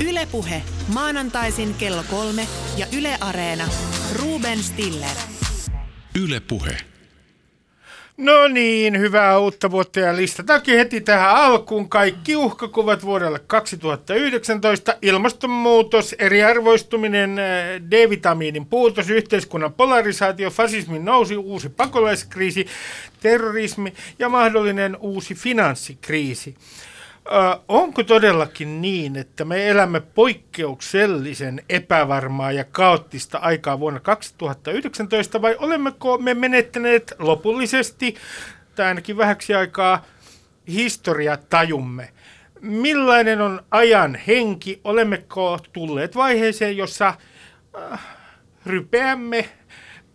Ylepuhe maanantaisin kello kolme ja Yle Areena. Ruben Stiller. Ylepuhe. No niin, hyvää uutta vuotta ja listataankin heti tähän alkuun kaikki uhkakuvat vuodelle 2019. Ilmastonmuutos, eriarvoistuminen, eh, D-vitamiinin puutos, yhteiskunnan polarisaatio, fasismin nousi, uusi pakolaiskriisi, terrorismi ja mahdollinen uusi finanssikriisi. Onko todellakin niin, että me elämme poikkeuksellisen epävarmaa ja kaoottista aikaa vuonna 2019 vai olemmeko me menettäneet lopullisesti tai ainakin vähäksi aikaa historiatajumme? Millainen on ajan henki? Olemmeko tulleet vaiheeseen, jossa äh, rypeämme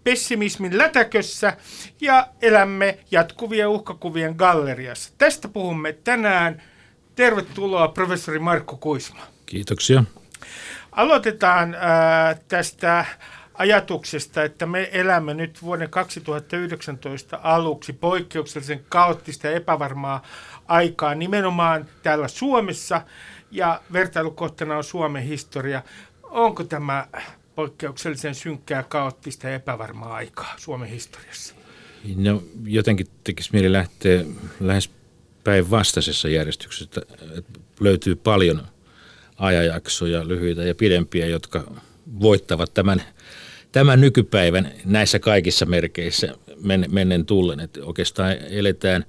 pessimismin lätäkössä ja elämme jatkuvien uhkakuvien galleriassa? Tästä puhumme tänään Tervetuloa professori Markku Kuisma. Kiitoksia. Aloitetaan äh, tästä ajatuksesta, että me elämme nyt vuoden 2019 aluksi poikkeuksellisen kaoottista ja epävarmaa aikaa nimenomaan täällä Suomessa ja vertailukohtana on Suomen historia. Onko tämä poikkeuksellisen synkkää, kaoottista ja epävarmaa aikaa Suomen historiassa? No, jotenkin tekisi mieli lähteä lähes päinvastaisessa järjestyksessä. Löytyy paljon ajanjaksoja, lyhyitä ja pidempiä, jotka voittavat tämän, tämän nykypäivän näissä kaikissa merkeissä men, mennen tullen. Että oikeastaan eletään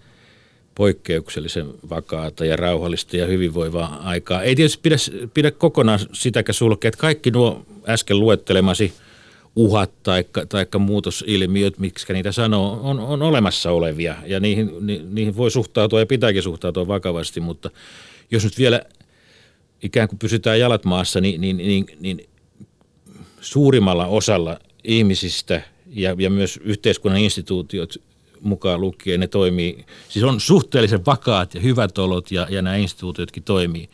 poikkeuksellisen vakaata ja rauhallista ja hyvinvoivaa aikaa. Ei tietysti pidä, pidä kokonaan sitäkään sulkea, että kaikki nuo äsken luettelemasi – uhat tai taikka muutosilmiöt, miksi niitä sanoo, on, on olemassa olevia ja niihin, ni, niihin voi suhtautua ja pitääkin suhtautua vakavasti, mutta jos nyt vielä ikään kuin pysytään jalat maassa, niin, niin, niin, niin suurimmalla osalla ihmisistä ja, ja myös yhteiskunnan instituutiot mukaan lukien ne toimii, siis on suhteellisen vakaat ja hyvät olot ja, ja nämä instituutiotkin toimii.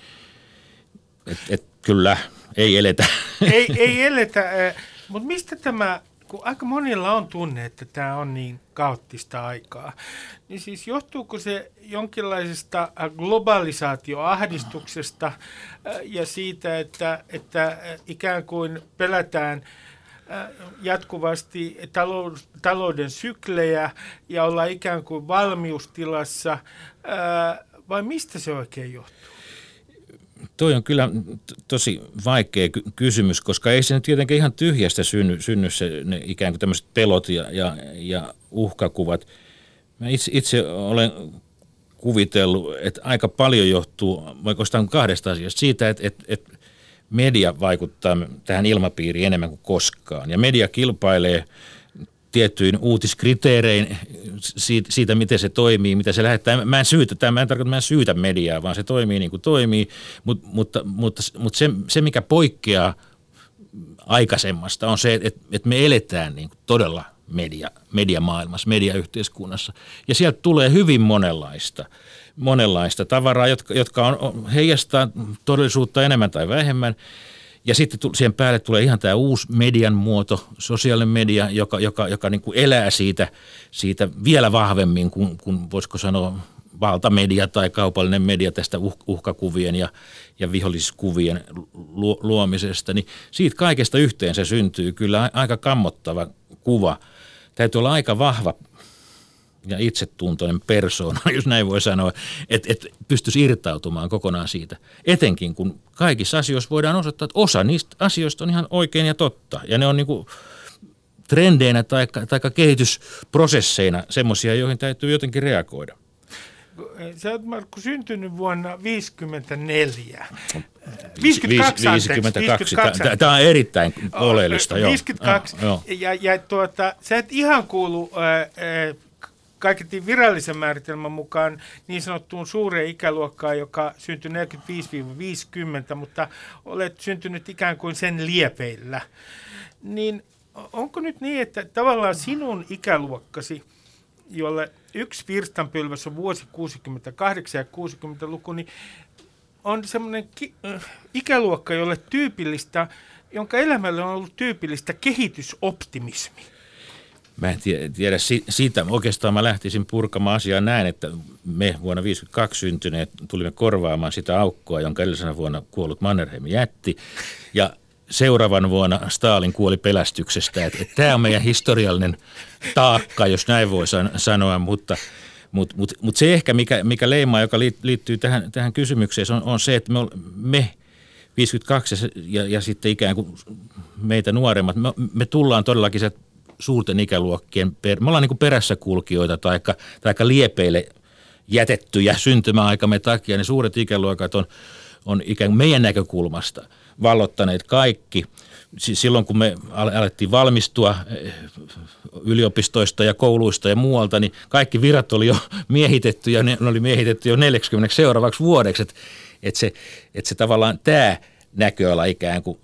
Et, et, kyllä, ei eletä. Ei, ei eletä. Mutta mistä tämä, kun aika monilla on tunne, että tämä on niin kaoottista aikaa, niin siis johtuuko se jonkinlaisesta globalisaatioahdistuksesta äh, ja siitä, että, että äh, ikään kuin pelätään äh, jatkuvasti talouden syklejä ja olla ikään kuin valmiustilassa, vai mistä se oikein johtuu? Toi on kyllä tosi vaikea kysymys, koska ei se nyt tietenkään ihan tyhjästä synny, synny se, ne ikään kuin tämmöiset pelot ja, ja, ja uhkakuvat. Mä itse, itse olen kuvitellut, että aika paljon johtuu oikeastaan kahdesta asiasta. Siitä, että, että, että media vaikuttaa tähän ilmapiiriin enemmän kuin koskaan. Ja media kilpailee – tiettyin uutiskriteerein siitä, siitä, miten se toimii, mitä se lähettää. Mä en syytä, mä en tarkoita, mä en syytä mediaa, vaan se toimii niin kuin toimii, mutta, mutta, mutta, mutta se, se, mikä poikkeaa aikaisemmasta on se, että, että me eletään niin kuin todella media, mediamaailmassa, mediayhteiskunnassa. Ja sieltä tulee hyvin monenlaista, monenlaista tavaraa, jotka, jotka on, heijastaa todellisuutta enemmän tai vähemmän – ja sitten siihen päälle tulee ihan tämä uusi median muoto, sosiaalinen media, joka, joka, joka niin kuin elää siitä, siitä vielä vahvemmin kuin, kuin voisiko sanoa valtamedia tai kaupallinen media tästä uh, uhkakuvien ja, ja viholliskuvien luomisesta, niin siitä kaikesta yhteensä syntyy kyllä aika kammottava kuva. Täytyy olla aika vahva ja itsetuntoinen persoona, jos näin voi sanoa, että et pystyisi irtautumaan kokonaan siitä. Etenkin kun kaikissa asioissa voidaan osoittaa, että osa niistä asioista on ihan oikein ja totta. Ja ne on niin kuin trendeinä tai, tai kehitysprosesseina semmoisia, joihin täytyy jotenkin reagoida. Sä oot Markku syntynyt vuonna 1954. 52, 52. 52. Tämä on erittäin oleellista. 52. Joo. Ja, ja tuota, sä et ihan kuulu äh, kaiketi virallisen määritelmän mukaan niin sanottuun suureen ikäluokkaan, joka syntyi 45-50, mutta olet syntynyt ikään kuin sen liepeillä. Niin onko nyt niin, että tavallaan sinun ikäluokkasi, jolle yksi virstanpylväs on vuosi 68 ja 60-luku, niin on semmoinen ki- äh, ikäluokka, jolle tyypillistä, jonka elämälle on ollut tyypillistä kehitysoptimismi. Mä en tiedä siitä. Oikeastaan mä lähtisin purkamaan asiaa näin, että me vuonna 1952 syntyneet tulimme korvaamaan sitä aukkoa, jonka edellisenä vuonna kuollut Mannerheim jätti. Ja seuraavan vuonna Stalin kuoli pelästyksestä. Että, tämä on meidän historiallinen taakka, jos näin voi sanoa, mutta mutta mut, mut se ehkä, mikä, mikä leimaa, joka liittyy tähän, tähän kysymykseen, on, on se, että me, me 52 ja, ja sitten ikään kuin meitä nuoremmat, me, me tullaan todellakin se suurten ikäluokkien, per, me ollaan niin kuin perässä kulkijoita tai aika liepeille jätettyjä syntymäaikamme takia, niin suuret ikäluokat on, on ikään kuin meidän näkökulmasta vallottaneet kaikki. Silloin kun me alettiin valmistua eh, yliopistoista ja kouluista ja muualta, niin kaikki virat oli jo miehitetty ja ne oli miehitetty jo 40 seuraavaksi vuodeksi. Että et se, et se tavallaan tämä näköala ikään kuin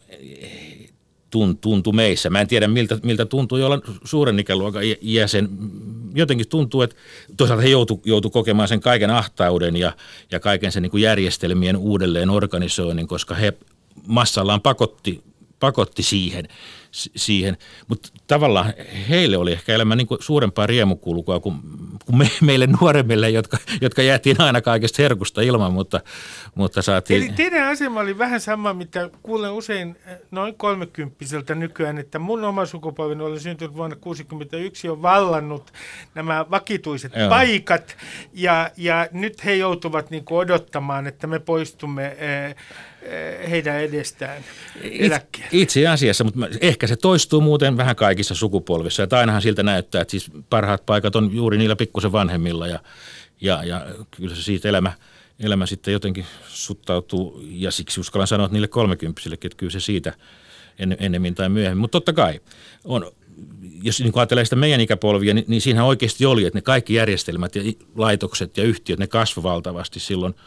tuntui meissä. Mä en tiedä, miltä, miltä tuntuu olla suuren ikäluokan jäsen. Jotenkin tuntuu, että toisaalta he joutu, joutu kokemaan sen kaiken ahtauden ja, ja kaiken sen niin kuin järjestelmien uudelleen organisoinnin, koska he massallaan pakotti, pakotti siihen – siihen. Mutta tavallaan heille oli ehkä elämä niin kuin suurempaa riemukulkua kuin, kuin me, meille nuoremmille, jotka, jotka jäätiin aina kaikesta herkusta ilman, mutta, mutta saatiin... Eli teidän asema oli vähän sama, mitä kuulen usein eh, noin kolmekymppiseltä nykyään, että mun oma sukupolvi oli syntynyt vuonna 1961 jo vallannut nämä vakituiset Joo. paikat ja, ja nyt he joutuvat niin kuin odottamaan, että me poistumme Eh, heidän edestään eläkkeelle. Itse asiassa, mutta ehkä se toistuu muuten vähän kaikissa sukupolvissa. Että ainahan siltä näyttää, että siis parhaat paikat on juuri niillä pikkusen vanhemmilla ja, ja, ja kyllä se siitä elämä, elämä sitten jotenkin suttautuu ja siksi uskallan sanoa, että niille kolmekymppisillekin, että kyllä se siitä en, ennemmin tai myöhemmin. Mutta totta kai on, jos niin ajattelee sitä meidän ikäpolvia, niin, niin siinä oikeasti oli, että ne kaikki järjestelmät ja laitokset ja yhtiöt, ne kasvoivat valtavasti silloin –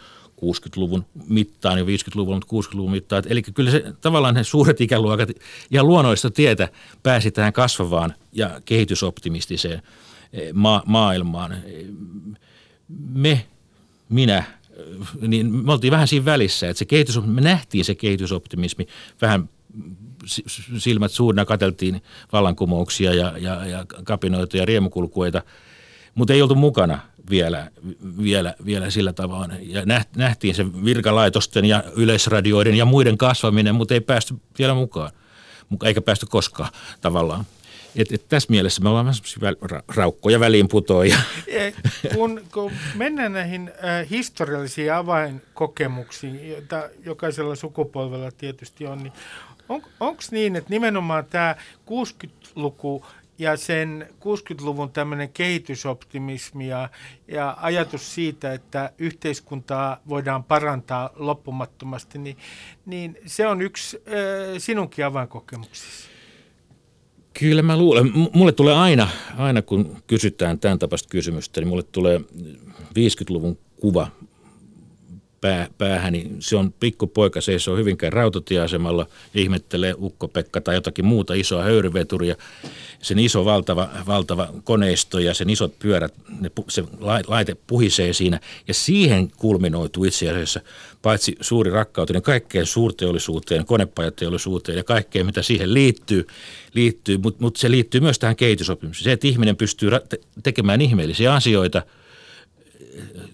60-luvun mittaan ja 50-luvun, mutta 60-luvun mittaan. Eli kyllä se tavallaan ne suuret ikäluokat ja luonnollista tietä pääsi tähän kasvavaan ja kehitysoptimistiseen eh, ma- maailmaan. Me, minä, niin me oltiin vähän siinä välissä, että se kehitys, me nähtiin se kehitysoptimismi vähän silmät suurina kateltiin vallankumouksia ja, ja, ja kapinoita ja riemukulkueita, mutta ei oltu mukana – vielä, vielä, vielä sillä tavalla. Ja nähtiin se virkalaitosten ja yleisradioiden ja muiden kasvaminen, mutta ei päästy vielä mukaan, eikä päästy koskaan tavallaan. Et, et tässä mielessä me ollaan vähän raukkoja väliin putoja. Kun, kun mennään näihin äh, historiallisiin avainkokemuksiin, joita jokaisella sukupolvella tietysti on, niin on, onko niin, että nimenomaan tämä 60-luku ja sen 60-luvun tämmöinen kehitysoptimismi ja, ja ajatus siitä, että yhteiskuntaa voidaan parantaa loppumattomasti, niin, niin se on yksi äh, sinunkin avainkokemuksisi. Kyllä mä luulen. Mulle tulee aina, aina kun kysytään tämän tapaista kysymystä, niin mulle tulee 50-luvun kuva pää, päähän, niin se on pikkupoika seisoo hyvinkään rautatieasemalla ihmettelee Ukko-Pekka tai jotakin muuta isoa höyryveturia. Sen iso valtava, valtava koneisto ja sen isot pyörät, ne, se laite puhisee siinä ja siihen kulminoituu itse asiassa paitsi suuri rakkautinen kaikkeen suurteollisuuteen, konepajateollisuuteen ja kaikkeen, mitä siihen liittyy, liittyy mutta mut se liittyy myös tähän kehitysopimukseen. Se, että ihminen pystyy tekemään ihmeellisiä asioita –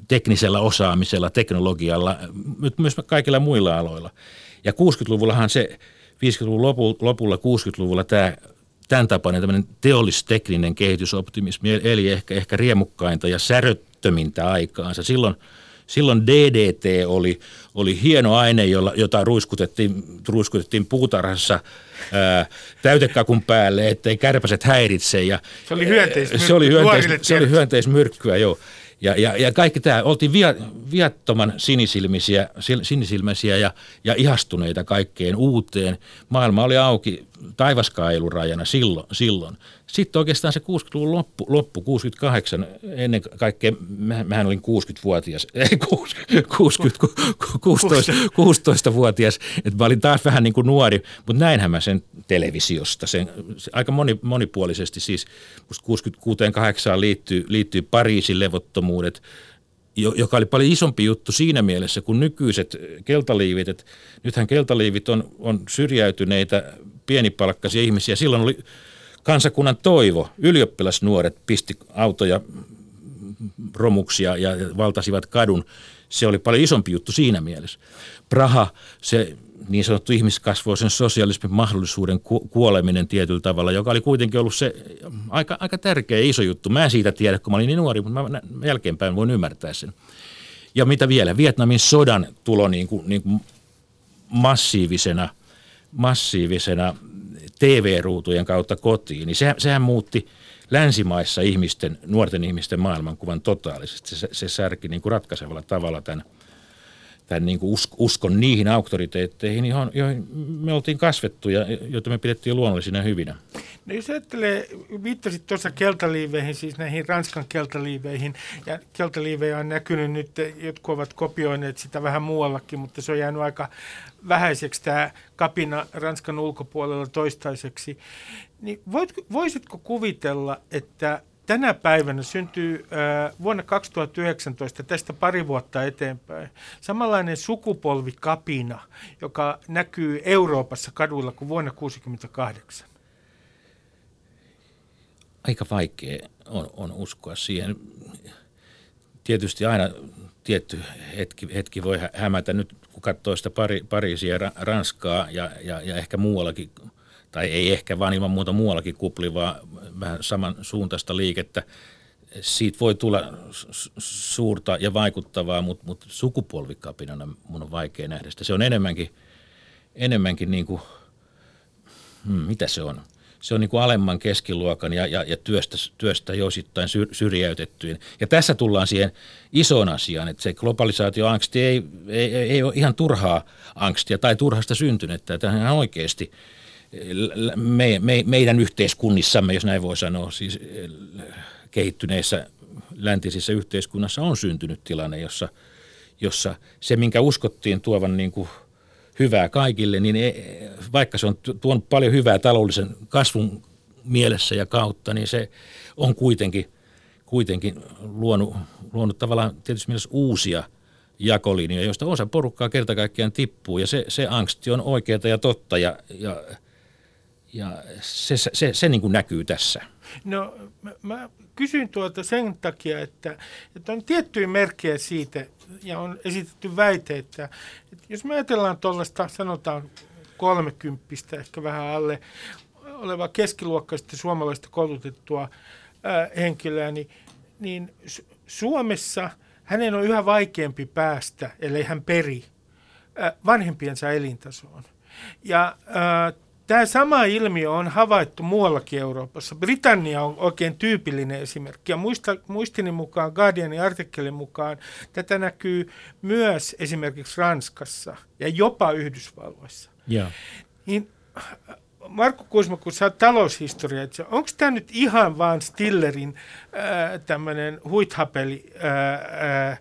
teknisellä osaamisella, teknologialla, myös kaikilla muilla aloilla. Ja 60-luvullahan se, 50-luvun lopulla, 60-luvulla tämä tämän tapainen tämmöinen teollistekninen kehitysoptimismi, eli ehkä, ehkä riemukkainta ja säröttömintä aikaansa. Silloin, silloin DDT oli, oli hieno aine, jolla, jota ruiskutettiin, ruiskutettiin puutarhassa ää, täytekakun päälle, ettei kärpäset häiritse. Ja, se oli hyönteismyrkkyä. Se oli, hyönteis, se oli hyönteismyrkkyä, joo. Ja, ja, ja kaikki tämä, oltiin via, viattoman sinisilmisiä, sinisilmäisiä ja, ja ihastuneita kaikkeen uuteen. Maailma oli auki taivaskailurajana silloin. silloin. Sitten oikeastaan se 60-luvun loppu, loppu 68, ennen kaikkea, mä, mähän olin 60-vuotias, ei 60, 16, 16-vuotias, että mä olin taas vähän niin kuin nuori, mutta näinhän mä sen televisiosta, sen, se, aika moni, monipuolisesti siis, musta 66-8 liittyy, liittyy Pariisin levottomuudet, joka oli paljon isompi juttu siinä mielessä kuin nykyiset keltaliivit. Et nythän keltaliivit on, on syrjäytyneitä pienipalkkaisia ihmisiä. Silloin oli kansakunnan toivo. Ylioppilasnuoret pisti autoja romuksia ja valtasivat kadun. Se oli paljon isompi juttu siinä mielessä. Praha, se niin sanottu ihmiskasvoisen sosialismin mahdollisuuden kuoleminen tietyllä tavalla, joka oli kuitenkin ollut se aika, aika tärkeä iso juttu. Mä en siitä tiedä, kun mä olin niin nuori, mutta mä jälkeenpäin voin ymmärtää sen. Ja mitä vielä, Vietnamin sodan tulo niin kuin, niin kuin massiivisena, massiivisena TV-ruutujen kautta kotiin, niin se, sehän muutti länsimaissa ihmisten, nuorten ihmisten maailmankuvan totaalisesti. Se, se särki niin kuin ratkaisevalla tavalla tämän – tämän niin kuin uskon niihin auktoriteetteihin, joihin me oltiin kasvettu ja joita me pidettiin luonnollisina hyvinä. No jos ajattelee, viittasit tuossa keltaliiveihin, siis näihin Ranskan keltaliiveihin, ja keltaliivejä on näkynyt nyt, jotkut ovat kopioineet sitä vähän muuallakin, mutta se on jäänyt aika vähäiseksi tämä kapina Ranskan ulkopuolella toistaiseksi. Niin voit, voisitko kuvitella, että tänä päivänä syntyy äh, vuonna 2019, tästä pari vuotta eteenpäin, samanlainen sukupolvikapina, joka näkyy Euroopassa kaduilla kuin vuonna 1968. Aika vaikea on, on uskoa siihen. Tietysti aina tietty hetki, hetki voi hämätä. Nyt kun katsoo sitä Pari, Pariisia ja Ranskaa ja, ja, ja ehkä muuallakin tai ei ehkä vaan ilman muuta muuallakin kuplivaa vähän samansuuntaista liikettä. Siitä voi tulla suurta ja vaikuttavaa, mutta, mutta sukupolvikapinana mun on vaikea nähdä sitä. Se on enemmänkin, enemmänkin niin kuin, hmm, mitä se on? Se on niin kuin alemman keskiluokan ja, ja, ja työstä, työstä jo osittain syr, syrjäytettyjen. Ja tässä tullaan siihen isoon asiaan, että se globalisaatioangsti ei, ei, ei, ole ihan turhaa angstia tai turhasta syntynyttä. Tämä on oikeasti – me, me, meidän yhteiskunnissamme, jos näin voi sanoa, siis kehittyneissä läntisissä yhteiskunnassa on syntynyt tilanne, jossa, jossa se, minkä uskottiin tuovan niin kuin hyvää kaikille, niin ei, vaikka se on tuonut paljon hyvää taloudellisen kasvun mielessä ja kautta, niin se on kuitenkin, kuitenkin luonut, luonut tavallaan tietysti mielessä uusia jakolinjoja, joista osa porukkaa kerta kaikkiaan tippuu, ja se, se angsti on oikeaa ja totta, ja, ja ja se, se, se, se niin kuin näkyy tässä. No mä, mä kysyn tuota sen takia, että, että on tiettyjä merkkejä siitä, ja on esitetty väite, että, että jos me ajatellaan tuollaista, sanotaan kolmekymppistä, ehkä vähän alle olevaa keskiluokkaista suomalaista koulutettua ää, henkilöä, niin, niin Suomessa hänen on yhä vaikeampi päästä, ellei hän peri, ää, vanhempiensa elintasoon. Ja ää, Tämä sama ilmiö on havaittu muuallakin Euroopassa. Britannia on oikein tyypillinen esimerkki. Ja muista, muistini mukaan, Guardianin artikkelin mukaan, tätä näkyy myös esimerkiksi Ranskassa ja jopa Yhdysvalloissa. Ja. Niin, Markku Kuisma, kun sä oot taloushistoria, onko tämä nyt ihan vaan Stillerin tämmöinen huithapeli ää,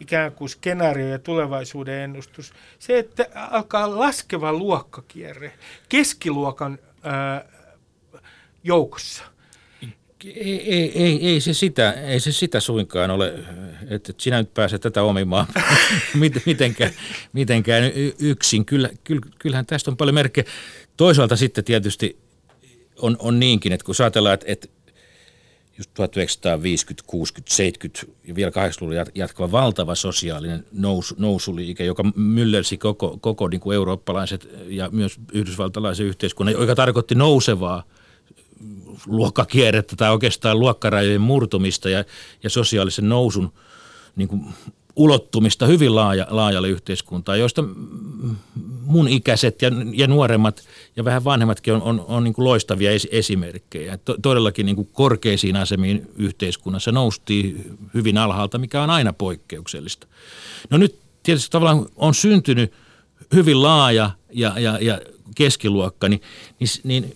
ikään kuin skenaario ja tulevaisuuden ennustus. Se, että alkaa laskeva luokkakierre keskiluokan ää, joukossa. Ei, ei, ei, ei, se sitä, ei se sitä suinkaan ole, että sinä nyt pääset tätä omimaan mitenkään, mitenkään yksin. Kyllä, kyllähän tästä on paljon merkkejä. Toisaalta sitten tietysti on, on niinkin, että kun ajatellaan, että, että just 1950, 60, 70 ja vielä 80-luvulla jatkava valtava sosiaalinen nous, nousuliike, joka myllersi koko, koko niin kuin eurooppalaiset ja myös yhdysvaltalaisen yhteiskunnan, joka tarkoitti nousevaa luokkakierrettä tai oikeastaan luokkarajojen murtumista ja, ja sosiaalisen nousun niin kuin ulottumista hyvin laaja, laajalle yhteiskuntaan, joista mun ikäiset ja, ja nuoremmat ja vähän vanhemmatkin on, on, on niin kuin loistavia es, esimerkkejä. To, todellakin niin kuin korkeisiin asemiin yhteiskunnassa noustiin hyvin alhaalta, mikä on aina poikkeuksellista. No nyt tietysti tavallaan on syntynyt hyvin laaja ja, ja, ja keskiluokka, niin, niin, niin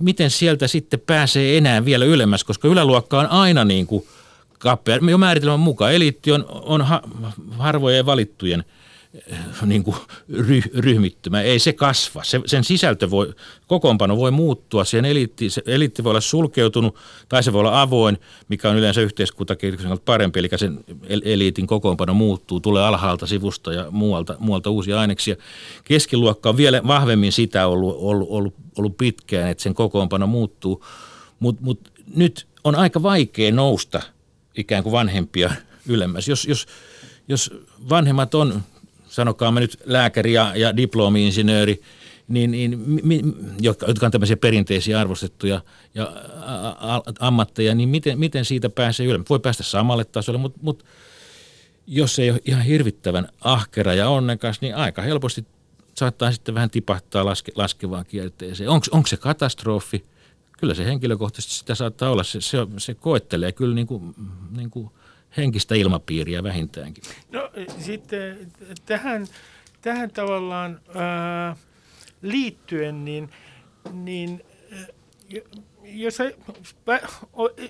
miten sieltä sitten pääsee enää vielä ylemmäs, koska yläluokka on aina niin kuin – kappea. Jo määritelmän mukaan eliitti on, on ha, harvojen valittujen niin kuin ry, ryhmittymä. Ei se kasva. Se, sen sisältö voi, kokoonpano voi muuttua. Sen eliitti, se eliitti voi olla sulkeutunut tai se voi olla avoin, mikä on yleensä yhteiskuntakehityksen parempi. Eli sen eliitin kokoonpano muuttuu, tulee alhaalta sivusta ja muualta, muualta uusia aineksia. Keskiluokka on vielä vahvemmin sitä ollut, ollut, ollut, ollut pitkään, että sen kokoonpano muuttuu. Mutta mut nyt on aika vaikea nousta ikään kuin vanhempia ylemmäs. Jos, jos, jos vanhemmat on sanokaamme nyt lääkäri ja, ja diplomi-insinööri, niin, niin, mi, jotka, jotka on tämmöisiä perinteisiä arvostettuja ja a, a, ammatteja, niin miten, miten siitä pääsee ylemmä? Voi päästä samalle tasolle, mutta, mutta jos ei ole ihan hirvittävän ahkera ja onnekas, niin aika helposti saattaa sitten vähän tipahtaa laske, laskevaan kierteeseen. Onko se katastrofi? Kyllä se henkilökohtaisesti sitä saattaa olla. Se, se, se koettelee kyllä niin kuin, niin kuin – henkistä ilmapiiriä vähintäänkin. No sitten tähän, tähän tavallaan ää, liittyen, niin, niin jos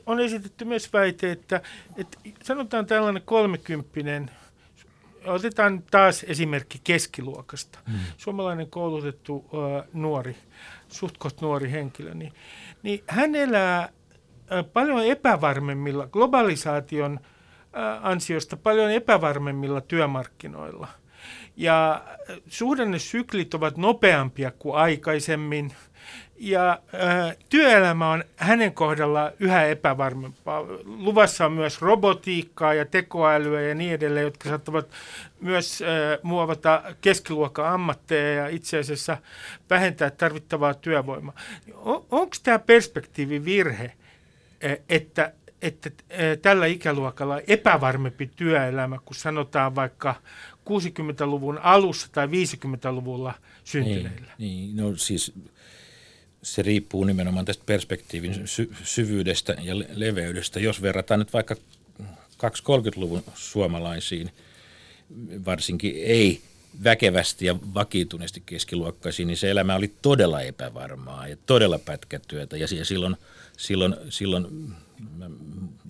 on esitetty myös väite, että, että sanotaan tällainen kolmekymppinen, otetaan taas esimerkki keskiluokasta, hmm. suomalainen koulutettu ää, nuori, suhtkot nuori henkilö, niin, niin hän elää paljon epävarmemmilla globalisaation – ansiosta paljon epävarmemmilla työmarkkinoilla. Ja suhdannesyklit ovat nopeampia kuin aikaisemmin. Ja äh, työelämä on hänen kohdalla yhä epävarmempaa. Luvassa on myös robotiikkaa ja tekoälyä ja niin edelleen, jotka saattavat myös äh, muovata keskiluokan ammatteja ja itse asiassa vähentää tarvittavaa työvoimaa. On, Onko tämä perspektiivi virhe, että että tällä ikäluokalla epävarmempi työelämä, kun sanotaan vaikka 60-luvun alussa tai 50-luvulla syntyneillä? Niin, niin, no siis se riippuu nimenomaan tästä perspektiivin sy- syvyydestä ja le- leveydestä. Jos verrataan nyt vaikka 230-luvun suomalaisiin, varsinkin ei väkevästi ja vakiintuneesti keskiluokkaisiin, niin se elämä oli todella epävarmaa ja todella pätkätyötä. Ja silloin, silloin, silloin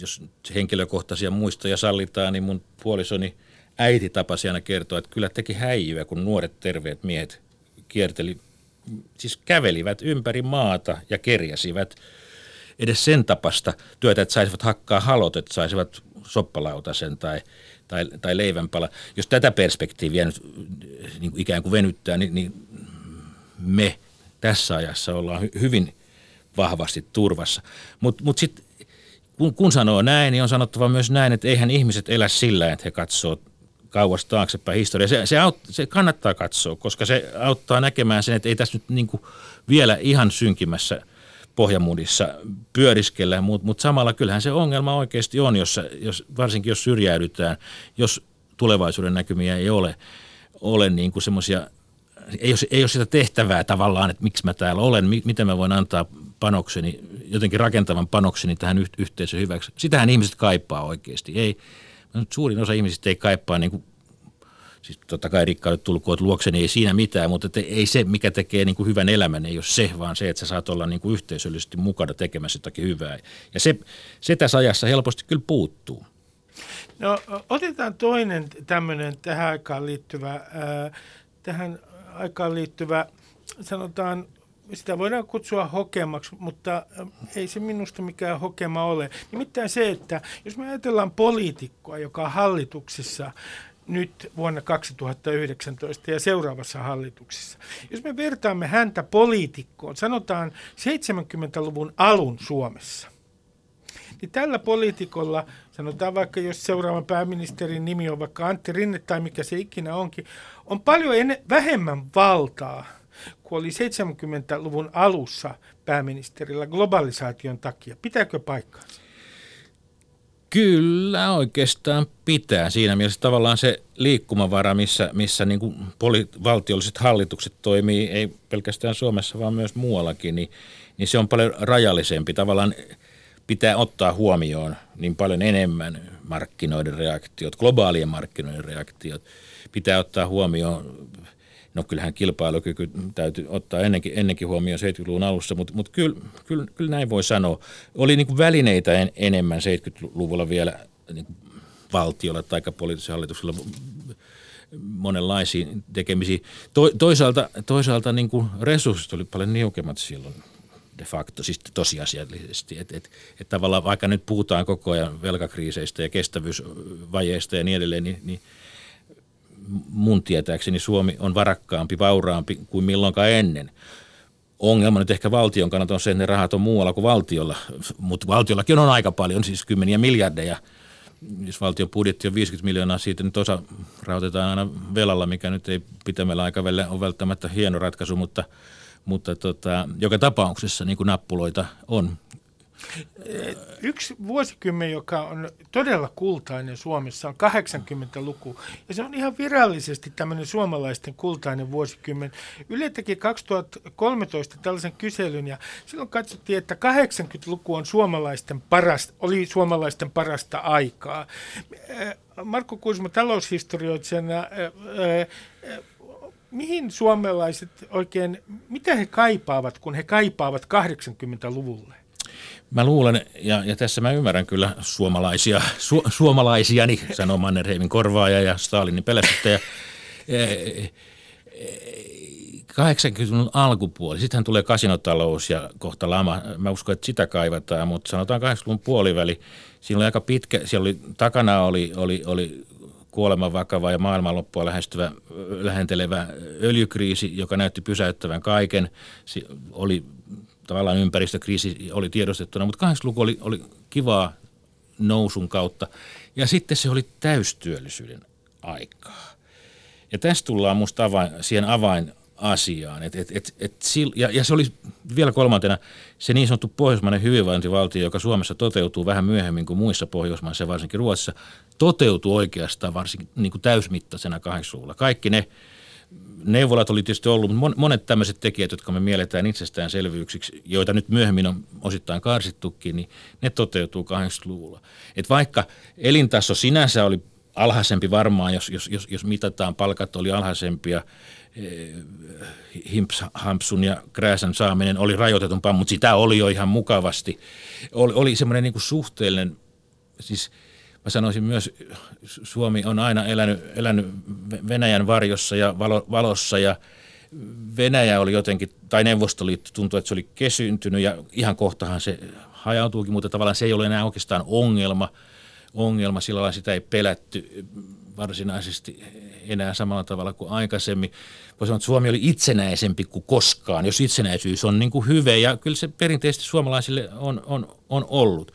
jos henkilökohtaisia muistoja sallitaan, niin mun puolisoni äiti tapasi aina kertoa, että kyllä teki häijyä, kun nuoret terveet miehet kierteli, siis kävelivät ympäri maata ja kerjäsivät edes sen tapasta työtä, että saisivat hakkaa halot, että saisivat soppalautasen tai, tai, tai leivänpala. Jos tätä perspektiiviä nyt niin kuin ikään kuin venyttää, niin, niin me tässä ajassa ollaan hyvin vahvasti turvassa. Mutta mut sitten kun, kun sanoo näin, niin on sanottava myös näin, että eihän ihmiset elä sillä, että he katsoo kauas taaksepäin historiaa. Se, se, aut, se kannattaa katsoa, koska se auttaa näkemään sen, että ei tässä nyt niin kuin vielä ihan synkimässä pohjamudissa pyöriskellä, mutta mut samalla kyllähän se ongelma oikeasti on, jos, jos, varsinkin jos syrjäydytään, jos tulevaisuuden näkymiä ei ole, ole niin kuin semmoisia ei ole, ei ole sitä tehtävää tavallaan, että miksi mä täällä olen, miten mä voin antaa panokseni, jotenkin rakentavan panokseni tähän yh- yhteisön hyväksi. Sitähän ihmiset kaipaa oikeasti. Ei, suurin osa ihmisistä ei kaipaa niin kuin, siis totta kai rikkaudet tulkoot luokseni, ei siinä mitään, mutta te, ei se, mikä tekee niin kuin hyvän elämän, ei ole se, vaan se, että sä saat olla niin kuin yhteisöllisesti mukana tekemässä jotakin hyvää. Ja se, se tässä ajassa helposti kyllä puuttuu. No otetaan toinen tämmöinen tähän aikaan liittyvä, ää, tähän aikaan liittyvä, sanotaan, sitä voidaan kutsua hokemaksi, mutta ei se minusta mikään hokema ole. Nimittäin se, että jos me ajatellaan poliitikkoa, joka on hallituksessa nyt vuonna 2019 ja seuraavassa hallituksessa. Jos me vertaamme häntä poliitikkoon, sanotaan 70-luvun alun Suomessa, niin tällä poliitikolla, sanotaan vaikka jos seuraavan pääministerin nimi on vaikka Antti Rinne tai mikä se ikinä onkin, on paljon en, vähemmän valtaa kuin oli 70-luvun alussa pääministerillä globalisaation takia. Pitääkö paikkaansa? Kyllä oikeastaan pitää. Siinä mielessä tavallaan se liikkumavara, missä, missä niin kuin poli- valtiolliset hallitukset toimii, ei pelkästään Suomessa, vaan myös muuallakin, niin, niin se on paljon rajallisempi. Tavallaan pitää ottaa huomioon niin paljon enemmän markkinoiden reaktiot, globaalien markkinoiden reaktiot. Pitää ottaa huomioon, no kyllähän kilpailukyky täytyy ottaa ennenkin, ennenkin huomioon 70-luvun alussa, mutta, mutta kyllä, kyllä, kyllä näin voi sanoa. Oli niin kuin välineitä en, enemmän 70-luvulla vielä niin kuin valtiolla tai poliittisella hallituksella monenlaisiin tekemisiin. To, toisaalta toisaalta niin kuin resurssit oli paljon niukemmat silloin de facto, siis tosiasiallisesti. Että et, et tavallaan vaikka nyt puhutaan koko ajan velkakriiseistä ja kestävyysvajeista ja niin edelleen, niin, niin mun tietääkseni Suomi on varakkaampi, vauraampi kuin milloinkaan ennen. Ongelma nyt ehkä valtion kannalta on se, että ne rahat on muualla kuin valtiolla, mutta valtiollakin on aika paljon, siis kymmeniä miljardeja. Jos valtion budjetti on 50 miljoonaa, siitä nyt osa rahoitetaan aina velalla, mikä nyt ei pitämällä aikavälillä ole välttämättä hieno ratkaisu, mutta, mutta tota, joka tapauksessa niin kuin nappuloita on Yksi vuosikymmen, joka on todella kultainen Suomessa, on 80-luku. Ja se on ihan virallisesti tämmöinen suomalaisten kultainen vuosikymmen. Yle teki 2013 tällaisen kyselyn ja silloin katsottiin, että 80-luku on suomalaisten parasta, oli suomalaisten parasta aikaa. Markku Kuusma taloushistorioitsijana, mihin suomalaiset oikein, mitä he kaipaavat, kun he kaipaavat 80-luvulle? Mä luulen, ja, ja tässä mä ymmärrän kyllä suomalaisia, su, suomalaisiani, sanoo Mannerheimin korvaaja ja Stalinin pelästyttäjä. 80-luvun alkupuoli, sittenhän tulee kasinotalous ja kohta lama. Mä uskon, että sitä kaivataan, mutta sanotaan 80-luvun puoliväli. Siinä oli aika pitkä, siellä oli, takana oli, oli, oli kuoleman vakava ja maailmanloppua lähestyvä, lähentelevä öljykriisi, joka näytti pysäyttävän kaiken. Si- oli tavallaan ympäristökriisi oli tiedostettuna, mutta 80-luku oli, oli kivaa nousun kautta. Ja sitten se oli täystyöllisyyden aikaa. Ja tässä tullaan musta avain, siihen avainasiaan. Et, et, et, et ja, ja se oli vielä kolmantena se niin sanottu pohjoismainen hyvinvointivaltio, joka Suomessa toteutuu vähän myöhemmin kuin muissa Pohjoismaissa, varsinkin Ruotsissa, toteutuu oikeastaan varsin niin kuin täysmittaisena 80-luvulla. Kaikki ne neuvolat oli tietysti ollut, mutta monet tämmöiset tekijät, jotka me mielletään itsestäänselvyyksiksi, joita nyt myöhemmin on osittain karsittukin, niin ne toteutuu 80-luvulla. Et vaikka elintaso sinänsä oli alhaisempi varmaan, jos, jos, jos, jos mitataan, palkat oli alhaisempia, eh, Himps, Hampsun ja Krääsän saaminen oli rajoitetumpaa, mutta sitä oli jo ihan mukavasti. Oli, oli semmoinen niin suhteellinen, siis – mä sanoisin myös, Suomi on aina elänyt, elänyt Venäjän varjossa ja valo, valossa ja Venäjä oli jotenkin, tai Neuvostoliitto tuntui, että se oli kesyntynyt ja ihan kohtahan se hajautuukin, mutta tavallaan se ei ole enää oikeastaan ongelma. Ongelma, sillä lailla sitä ei pelätty varsinaisesti enää samalla tavalla kuin aikaisemmin. Voisi sanoa, että Suomi oli itsenäisempi kuin koskaan, jos itsenäisyys on niin kuin hyve, ja kyllä se perinteisesti suomalaisille on, on, on ollut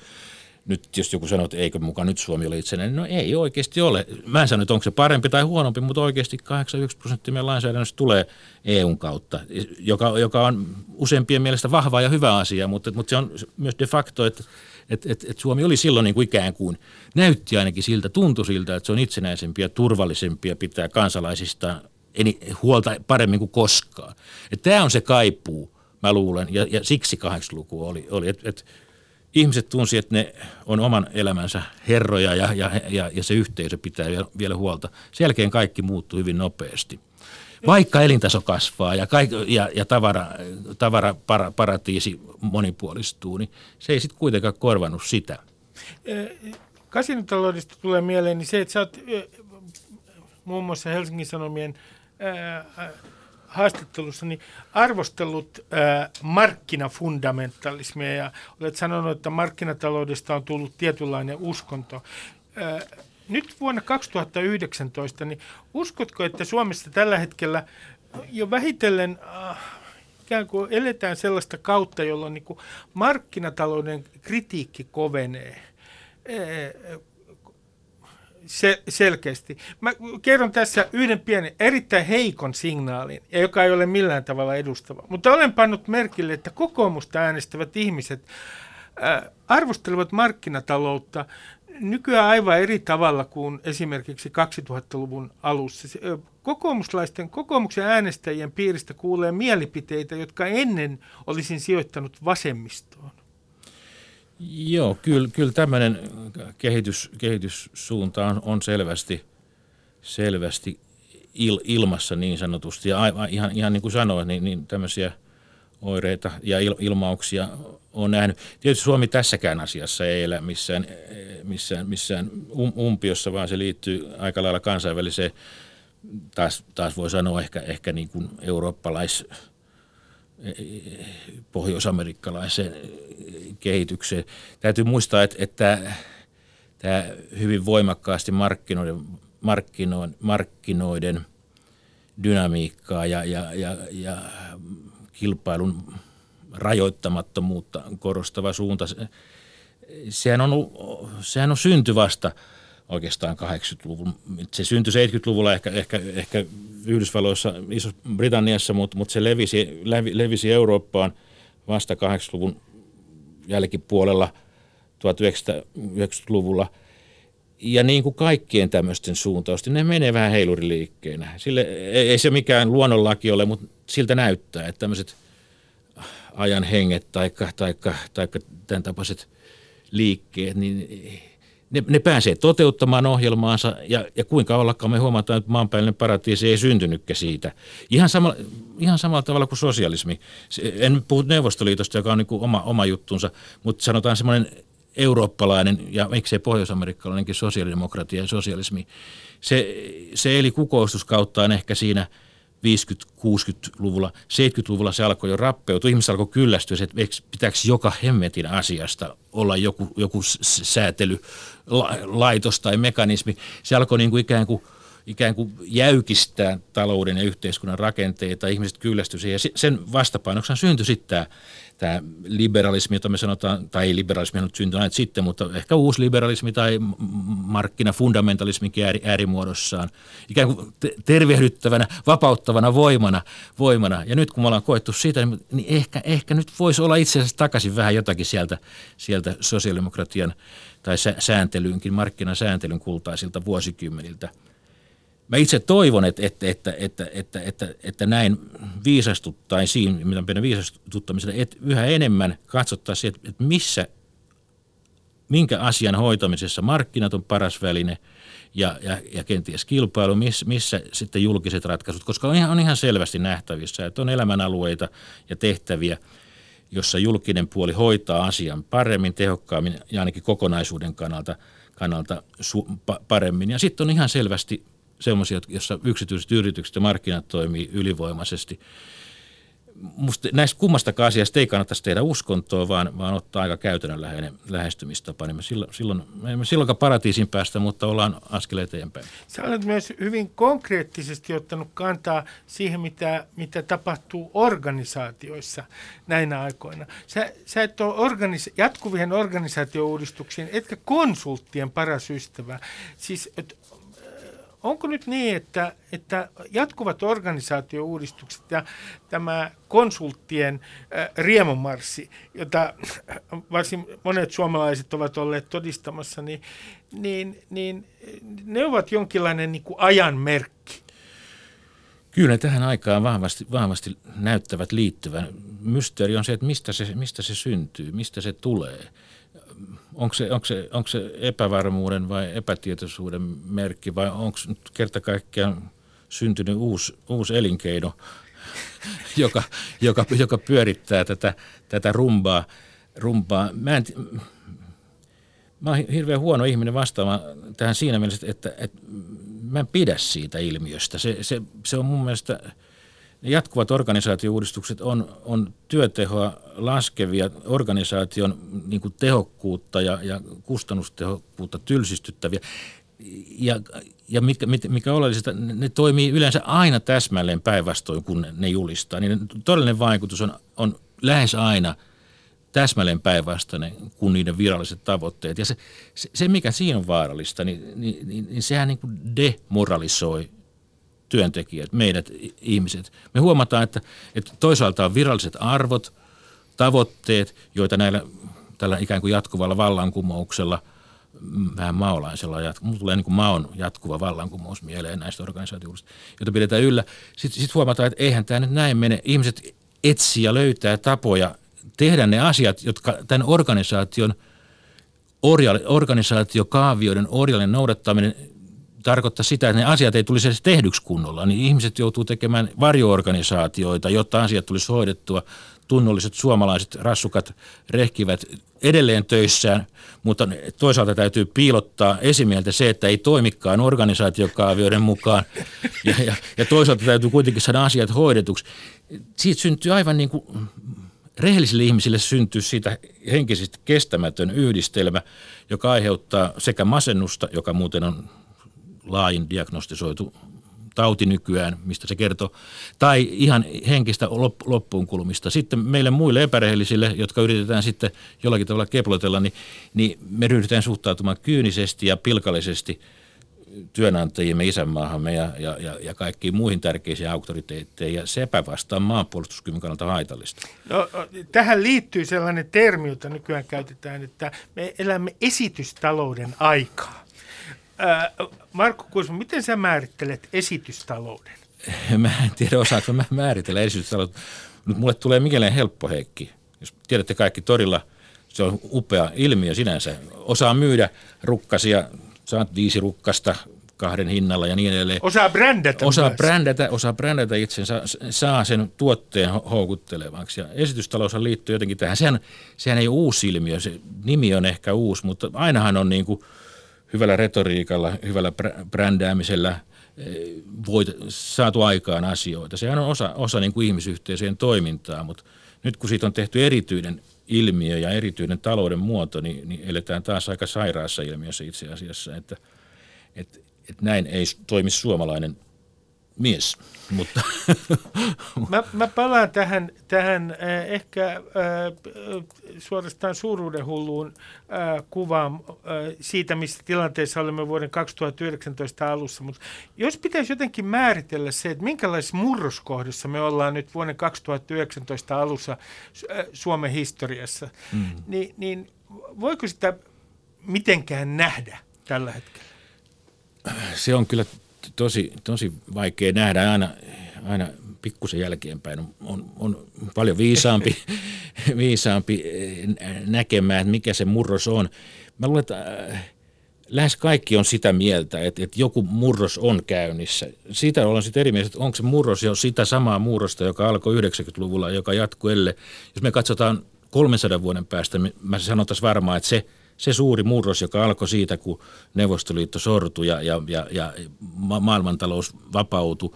nyt jos joku sanoo, että eikö mukaan nyt Suomi ole itsenäinen, no ei oikeasti ole. Mä en sano, että onko se parempi tai huonompi, mutta oikeasti 81 prosenttia meidän lainsäädännöstä tulee EUn kautta, joka, joka on useimpien mielestä vahva ja hyvä asia, mutta, mutta se on myös de facto, että, että, että, että Suomi oli silloin niin kuin ikään kuin, näytti ainakin siltä, tuntui siltä, että se on itsenäisempi ja turvallisempi ja pitää kansalaisista huolta paremmin kuin koskaan. Tämä on se kaipuu, mä luulen, ja, ja siksi 80-luku oli, oli että, että ihmiset tunsi, että ne on oman elämänsä herroja ja, ja, ja, ja se yhteisö pitää vielä huolta. Sen jälkeen kaikki muuttuu hyvin nopeasti. Vaikka elintaso kasvaa ja, kaik, ja, ja tavara, tavara para, paratiisi monipuolistuu, niin se ei sitten kuitenkaan korvannut sitä. Kasinotaloudesta tulee mieleen niin se, että sä oot muun muassa Helsingin Sanomien ää, haastattelussa niin arvostellut äh, markkinafundamentalismia ja olet sanonut, että markkinataloudesta on tullut tietynlainen uskonto. Äh, nyt vuonna 2019, niin uskotko, että Suomessa tällä hetkellä jo vähitellen äh, ikään kuin eletään sellaista kautta, jolloin niin markkinatalouden kritiikki kovenee? Se, selkeästi. Mä kerron tässä yhden pienen, erittäin heikon signaalin, joka ei ole millään tavalla edustava. Mutta olen pannut merkille, että kokoomusta äänestävät ihmiset äh, arvostelevat markkinataloutta nykyään aivan eri tavalla kuin esimerkiksi 2000-luvun alussa. Kokoomuslaisten, kokoomuksen äänestäjien piiristä kuulee mielipiteitä, jotka ennen olisin sijoittanut vasemmistoon. Joo, kyllä, kyllä tämmöinen kehitys, kehityssuunta on, on selvästi, selvästi il, ilmassa niin sanotusti. Ja aivan, ihan, ihan niin kuin sanoin, niin, niin tämmöisiä oireita ja il, ilmauksia on nähnyt. Tietysti Suomi tässäkään asiassa ei elä missään, missään, missään um, umpiossa, vaan se liittyy aika lailla kansainväliseen taas, taas voi sanoa ehkä, ehkä niin kuin eurooppalais, pohjoisamerikkalaiseen kehitykseen. Täytyy muistaa, että, että tämä hyvin voimakkaasti markkinoiden, markkinoiden, markkinoiden dynamiikkaa ja, ja, ja, ja kilpailun rajoittamattomuutta korostava suunta, sehän on, sehän on synty vasta oikeastaan 80-luvun. Se syntyi 70-luvulla ehkä, ehkä, ehkä Yhdysvalloissa, Iso-Britanniassa, mutta, mutta se levisi, levi, levisi Eurooppaan vasta 80-luvun jälkipuolella 1990-luvulla. Ja niin kuin kaikkien tämmöisten suuntausten, ne menee vähän heiluriliikkeenä. Sille ei, ei se mikään luonnonlaki ole, mutta siltä näyttää, että tämmöiset ajan henget tai taikka, taikka tämän tapaiset liikkeet, niin ne, ne pääsee toteuttamaan ohjelmaansa ja, ja kuinka ollakaan me huomataan, että maanpäällinen paratiisi ei syntynytkään siitä. Ihan, sama, ihan samalla tavalla kuin sosialismi. En puhu Neuvostoliitosta, joka on niin kuin oma, oma juttunsa, mutta sanotaan semmoinen eurooppalainen ja miksei pohjois-amerikkalainenkin sosiaalidemokratia ja sosialismi. Se, se eli kukoistuskauttaan ehkä siinä – 50-60-luvulla, 70-luvulla se alkoi jo rappeutua. Ihmiset alkoi kyllästyä, että pitääkö joka hemmetin asiasta olla joku, joku säätely, laitos tai mekanismi. Se alkoi niin kuin ikään kuin ikään kuin jäykistää talouden ja yhteiskunnan rakenteita, ihmiset kyllästyivät siihen. Ja sen vastapainoksena syntyi sitten tämä tämä liberalismi, jota me sanotaan, tai ei liberalismi on nyt syntynyt sitten, mutta ehkä uusi liberalismi tai markkinafundamentalismikin ääri, äärimuodossaan, ikään kuin tervehdyttävänä, vapauttavana voimana, voimana. Ja nyt kun me ollaan koettu siitä, niin, niin ehkä, ehkä nyt voisi olla itse asiassa takaisin vähän jotakin sieltä, sieltä sosiaalidemokratian tai sääntelynkin, markkinasääntelyn kultaisilta vuosikymmeniltä – Mä itse toivon, että, että, että, että, että, että, että näin viisastuttaisiin, mitä meidän viisastuttamisella, että yhä enemmän katsottaisiin, että, että missä, minkä asian hoitamisessa markkinat on paras väline ja, ja, ja kenties kilpailu, missä, missä sitten julkiset ratkaisut, koska on ihan, on ihan selvästi nähtävissä, että on elämänalueita ja tehtäviä, jossa julkinen puoli hoitaa asian paremmin, tehokkaammin ja ainakin kokonaisuuden kannalta, kannalta su, pa, paremmin. Ja sitten on ihan selvästi semmoisia, joissa yksityiset yritykset ja markkinat toimii ylivoimaisesti. Musta näistä kummastakaan asiasta ei kannattaisi tehdä uskontoa, vaan, vaan ottaa aika käytännönläheinen lähestymistapa. Niin me silloin, silloin, me emme silloinkaan paratiisin päästä, mutta ollaan askel eteenpäin. Sä olet myös hyvin konkreettisesti ottanut kantaa siihen, mitä, mitä tapahtuu organisaatioissa näinä aikoina. Sä, sä et ole organis- jatkuvien organisaatiouudistuksien, etkä konsulttien paras ystävä. Siis, et onko nyt niin, että, että jatkuvat organisaatiouudistukset ja tämä konsulttien äh, riemumarssi, jota varsin monet suomalaiset ovat olleet todistamassa, niin, niin, niin ne ovat jonkinlainen niin kuin ajan merkki. Kyllä tähän aikaan vahvasti, vahvasti näyttävät liittyvän. Mysteeri on se, että mistä se, mistä se syntyy, mistä se tulee – onko se, onko, se, onko se epävarmuuden vai epätietoisuuden merkki vai onko nyt kerta kaikkiaan syntynyt uusi, uusi elinkeino, joka, joka, joka pyörittää tätä, tätä rumbaa. rumbaa. Mä, en, mä oon hirveän huono ihminen vastaamaan tähän siinä mielessä, että, että mä en pidä siitä ilmiöstä. Se, se, se on mun mielestä – ne jatkuvat organisaatiouudistukset on, on työtehoa laskevia, organisaation niin kuin tehokkuutta ja, ja kustannustehokkuutta tylsistyttäviä. Ja, ja mikä, mikä oleellista, ne toimii yleensä aina täsmälleen päinvastoin, kun ne, julistaa. Niin todellinen vaikutus on, on lähes aina täsmälleen päinvastainen kuin niiden viralliset tavoitteet. Ja se, se, se mikä siinä on vaarallista, niin, niin, niin, niin sehän niin kuin demoralisoi työntekijät, meidät ihmiset. Me huomataan, että, että toisaalta on viralliset arvot, tavoitteet, joita näillä tällä ikään kuin jatkuvalla vallankumouksella, vähän maolaisella, jatku, tulee niin kuin maon jatkuva vallankumous mieleen näistä organisaatioista, joita pidetään yllä. Sitten sit huomataan, että eihän tämä nyt näin mene. Ihmiset etsii ja löytää tapoja tehdä ne asiat, jotka tämän organisaation organisaatiokaavioiden orjallinen noudattaminen tarkoittaa sitä, että ne asiat ei tulisi edes tehdyksi kunnolla, niin ihmiset joutuu tekemään varjoorganisaatioita, jotta asiat tulisi hoidettua. Tunnolliset suomalaiset rassukat rehkivät edelleen töissään, mutta toisaalta täytyy piilottaa esimieltä se, että ei toimikaan organisaatiokaavioiden mukaan. Ja, ja, ja toisaalta täytyy kuitenkin saada asiat hoidetuksi. Siitä syntyy aivan niin kuin rehellisille ihmisille syntyy siitä henkisesti kestämätön yhdistelmä, joka aiheuttaa sekä masennusta, joka muuten on laajin diagnostisoitu tauti nykyään, mistä se kertoo, tai ihan henkistä loppuun kulumista. Sitten meille muille epärehellisille, jotka yritetään sitten jollakin tavalla keplotella, niin, niin me ryhdytään suhtautumaan kyynisesti ja pilkallisesti työnantajimme, isänmaahamme ja, ja, ja, ja kaikkiin muihin tärkeisiin auktoriteetteihin, ja se epävastaa maanpuolustuskyvyn kannalta haitallista. No, tähän liittyy sellainen termi, jota nykyään käytetään, että me elämme esitystalouden aikaa. Markku Kuisma, miten sä määrittelet esitystalouden? Mä en tiedä, osaanko mä määritellä esitystaloutta, mutta mulle tulee mieleen helppo Heikki. Jos tiedätte kaikki torilla, se on upea ilmiö sinänsä. Osaa myydä rukkasia, saat viisi rukkasta kahden hinnalla ja niin edelleen. Osaa brändätä Osaa myös. brändätä, osaa brändätä itsensä, saa sen tuotteen houkuttelevaksi. Ja esitystalous liittyy jotenkin tähän. Sehän, sehän ei ole uusi ilmiö, se nimi on ehkä uusi, mutta ainahan on niin kuin – hyvällä retoriikalla, hyvällä brändäämisellä eh, voit, saatu aikaan asioita. Sehän on osa, osa niin kuin ihmisyhteisöjen toimintaa, mutta nyt kun siitä on tehty erityinen ilmiö ja erityinen talouden muoto, niin, niin eletään taas aika sairaassa ilmiössä itse asiassa, että, että, että näin ei toimi suomalainen mies. Mutta. Mä, mä palaan tähän, tähän äh, ehkä äh, suorastaan suuruudenhulluun äh, kuvaan äh, siitä, missä tilanteessa olemme vuoden 2019 alussa. Mutta jos pitäisi jotenkin määritellä se, että minkälaisessa murroskohdassa me ollaan nyt vuoden 2019 alussa äh, Suomen historiassa, mm. niin, niin voiko sitä mitenkään nähdä tällä hetkellä? Se on kyllä tosi, tosi vaikea nähdä aina, aina pikkusen jälkeenpäin. On, on, on paljon viisaampi, viisaampi eh, näkemään, että mikä se murros on. Mä luulen, että äh, lähes kaikki on sitä mieltä, että, että joku murros on käynnissä. Siitä ollaan sitten eri mieltä, että onko se murros jo sitä samaa murrosta, joka alkoi 90-luvulla, joka jatkuu elle. Jos me katsotaan 300 vuoden päästä, mä sanotaan varmaan, että se – se suuri murros, joka alkoi siitä, kun Neuvostoliitto sortui ja, ja, ja, ja ma- maailmantalous vapautui,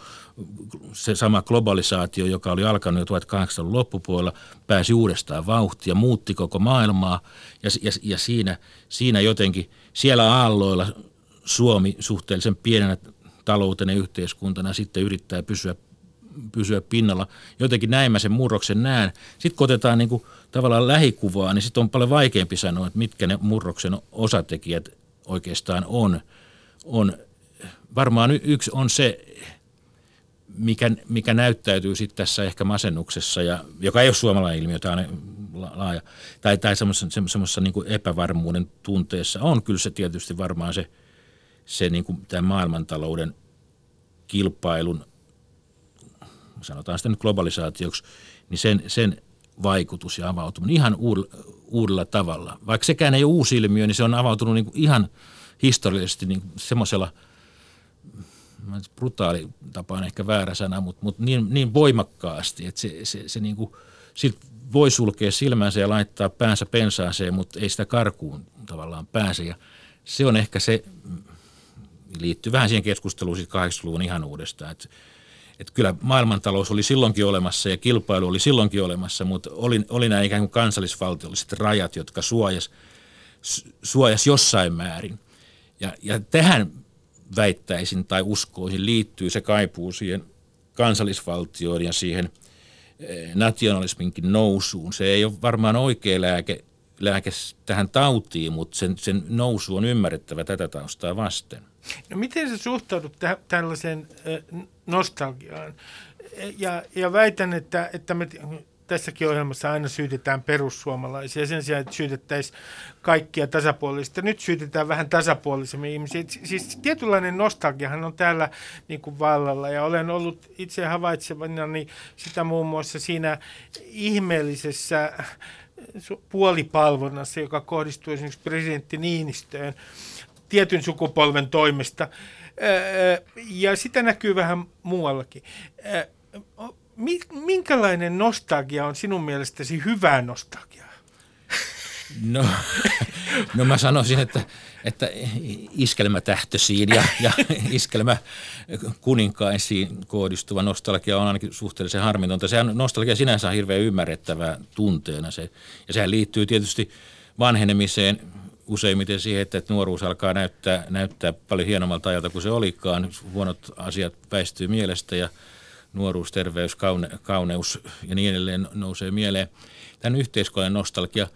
se sama globalisaatio, joka oli alkanut jo 1800-luvun loppupuolella, pääsi uudestaan vauhtia, muutti koko maailmaa. Ja, ja, ja siinä, siinä jotenkin siellä aalloilla Suomi suhteellisen pienenä taloutena yhteiskuntana sitten yrittää pysyä, pysyä pinnalla. Jotenkin näin mä sen murroksen näen. Sitten kun otetaan niin kuin tavallaan lähikuvaa, niin sitten on paljon vaikeampi sanoa, että mitkä ne murroksen osatekijät oikeastaan on. on varmaan yksi on se, mikä, mikä näyttäytyy sitten tässä ehkä masennuksessa, ja, joka ei ole suomalainen ilmiö, tämä on laaja, tai, tai semmoisessa niin kuin epävarmuuden tunteessa, on kyllä se tietysti varmaan se, se niin kuin tämän maailmantalouden kilpailun, sanotaan sitten nyt globalisaatioksi, niin sen, sen vaikutus ja avautuminen ihan uudella, tavalla. Vaikka sekään ei ole uusi ilmiö, niin se on avautunut niin kuin ihan historiallisesti niin semmoisella, brutaali tapa on ehkä väärä sana, mutta, mutta niin, niin voimakkaasti, että se, se, se niin kuin, sit voi sulkea silmänsä ja laittaa päänsä pensaaseen, mutta ei sitä karkuun tavallaan pääse. Ja se on ehkä se, liittyy vähän siihen keskusteluun 80-luvun ihan uudestaan, että että kyllä maailmantalous oli silloinkin olemassa ja kilpailu oli silloinkin olemassa, mutta oli, oli nämä ikään kuin kansallisvaltiolliset rajat, jotka suojas, suojas jossain määrin. Ja, ja tähän väittäisin tai uskoisin liittyy se kaipuu siihen kansallisvaltioon ja siihen eh, nationalisminkin nousuun. Se ei ole varmaan oikea lääke, lääke tähän tautiin, mutta sen, sen nousu on ymmärrettävä tätä taustaa vasten. No miten sä suhtaudut tä- tällaiseen äh, nostalgiaan? Ja, ja väitän, että, että me tässäkin ohjelmassa aina syytetään perussuomalaisia sen sijaan, että syytettäisiin kaikkia tasapuolista. Nyt syytetään vähän tasapuolisemmin ihmisiä. Siis tietynlainen nostalgiahan on täällä niin kuin vallalla ja olen ollut itse havaitsevana niin sitä muun muassa siinä ihmeellisessä puolipalvonnassa, joka kohdistuu esimerkiksi presidentti Niinistöön tietyn sukupolven toimesta. Ja sitä näkyy vähän muuallakin. minkälainen nostalgia on sinun mielestäsi hyvää nostalgiaa? No, no mä sanoisin, että, että iskelmätähtöisiin ja, ja iskelmä kuninkaisiin kohdistuva nostalgia on ainakin suhteellisen harmitonta. Sehän nostalgia sinänsä on hirveän ymmärrettävää tunteena. Se, ja sehän liittyy tietysti vanhenemiseen useimmiten siihen, että nuoruus alkaa näyttää, näyttää paljon hienommalta ajalta kuin se olikaan. Huonot asiat väistyy mielestä ja nuoruus, terveys, kaune, kauneus ja niin edelleen nousee mieleen. Tämän yhteiskunnan nostalgia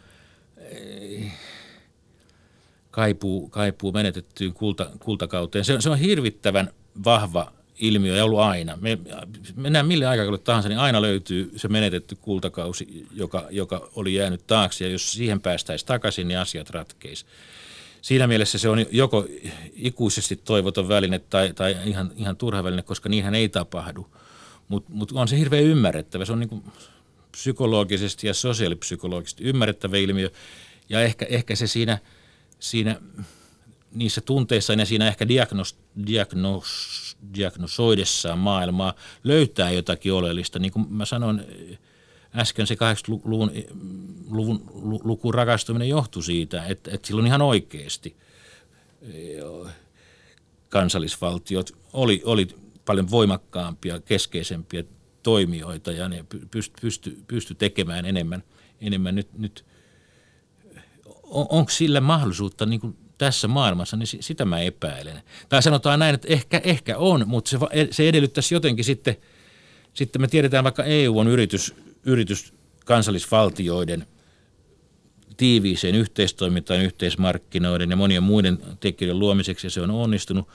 eh, kaipuu, kaipuu menetettyyn kulta, kultakauteen. Se, se on hirvittävän vahva ilmiö ja ollut aina. Me, mennään mille aikakaudelle tahansa, niin aina löytyy se menetetty kultakausi, joka, joka oli jäänyt taakse. Ja jos siihen päästäisiin takaisin, niin asiat ratkeisi. Siinä mielessä se on joko ikuisesti toivoton väline tai, tai ihan, ihan turha väline, koska niinhän ei tapahdu. Mutta mut on se hirveän ymmärrettävä. Se on niin psykologisesti ja sosiaalipsykologisesti ymmärrettävä ilmiö. Ja ehkä, ehkä se siinä, siinä niissä tunteissa ja siinä ehkä diagnos, diagnos, diagnosoidessaan maailmaa löytää jotakin oleellista. Niin kuin mä sanoin äsken, se 80-luvun luvun, lukuun rakastuminen johtui siitä, että, että silloin ihan oikeasti kansallisvaltiot oli, oli paljon voimakkaampia, keskeisempiä toimijoita ja ne pysty, pysty, pysty tekemään enemmän. enemmän. Nyt, nyt on, onko sillä mahdollisuutta niin kuin tässä maailmassa, niin sitä mä epäilen. Tai sanotaan näin, että ehkä, ehkä on, mutta se, se edellyttäisi jotenkin sitten, sitten me tiedetään vaikka EU on yritys, yritys kansallisvaltioiden tiiviiseen yhteistoimintaan, yhteismarkkinoiden ja monien muiden tekijöiden luomiseksi ja se on onnistunut.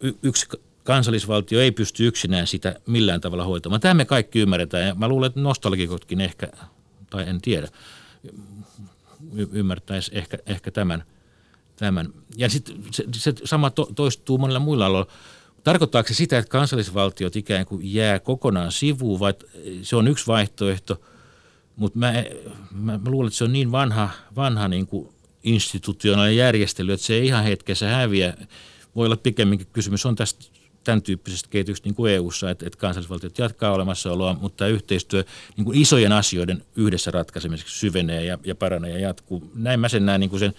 Y- yksi kansallisvaltio ei pysty yksinään sitä millään tavalla hoitamaan. Tämä me kaikki ymmärretään ja mä luulen, että nostalgikotkin ehkä, tai en tiedä, y- ymmärtäisi ehkä, ehkä tämän – tämän. Ja sitten se, se sama to, toistuu monilla muilla aloilla. Tarkoittaako se sitä, että kansallisvaltiot ikään kuin jää kokonaan sivuun, vai se on yksi vaihtoehto, mutta mä, mä, mä luulen, että se on niin vanha, vanha niin kuin institutionaalinen järjestely, että se ei ihan hetkessä häviä. Voi olla pikemminkin kysymys on tästä tämän tyyppisestä kehityksestä niin kuin EU-ssa, että, että kansallisvaltiot jatkaa olemassaoloa, mutta tämä yhteistyö niin kuin isojen asioiden yhdessä ratkaisemiseksi syvenee ja, ja paranee ja jatkuu. Näin mä sen näen niin kuin sen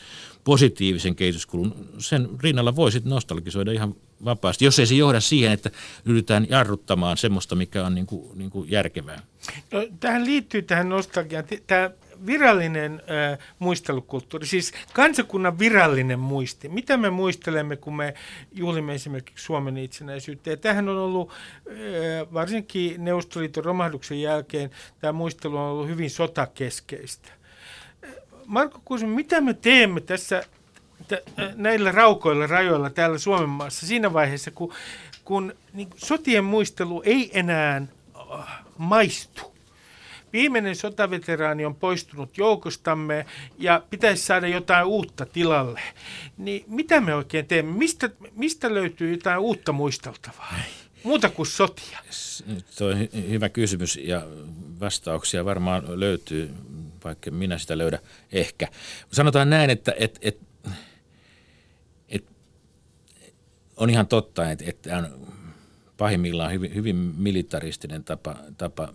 positiivisen kehityskulun. Sen rinnalla voi sitten nostalgisoida ihan vapaasti, jos ei se johda siihen, että yritetään jarruttamaan semmoista, mikä on niin kuin, niin kuin järkevää. No, tähän liittyy tähän nostalgiaan. Tämä virallinen äh, muistelukulttuuri, siis kansakunnan virallinen muisti. Mitä me muistelemme, kun me juhlimme esimerkiksi Suomen itsenäisyyttä? Ja tämähän on ollut, äh, varsinkin Neuvostoliiton romahduksen jälkeen, tämä muistelu on ollut hyvin sotakeskeistä. Marko Kuusman, mitä me teemme tässä t- näillä raukoilla rajoilla täällä Suomen maassa siinä vaiheessa, kun, kun niin sotien muistelu ei enää maistu? Viimeinen sotaveteraani on poistunut joukostamme ja pitäisi saada jotain uutta tilalle. Niin mitä me oikein teemme? Mistä, mistä löytyy jotain uutta muisteltavaa? Muuta kuin sotia. Tuo on hyvä kysymys ja vastauksia varmaan löytyy, vaikka minä sitä löydä ehkä. Sanotaan näin, että et, et, et, on ihan totta, että, että on pahimmillaan hyvin, hyvin militaristinen tapa, tapa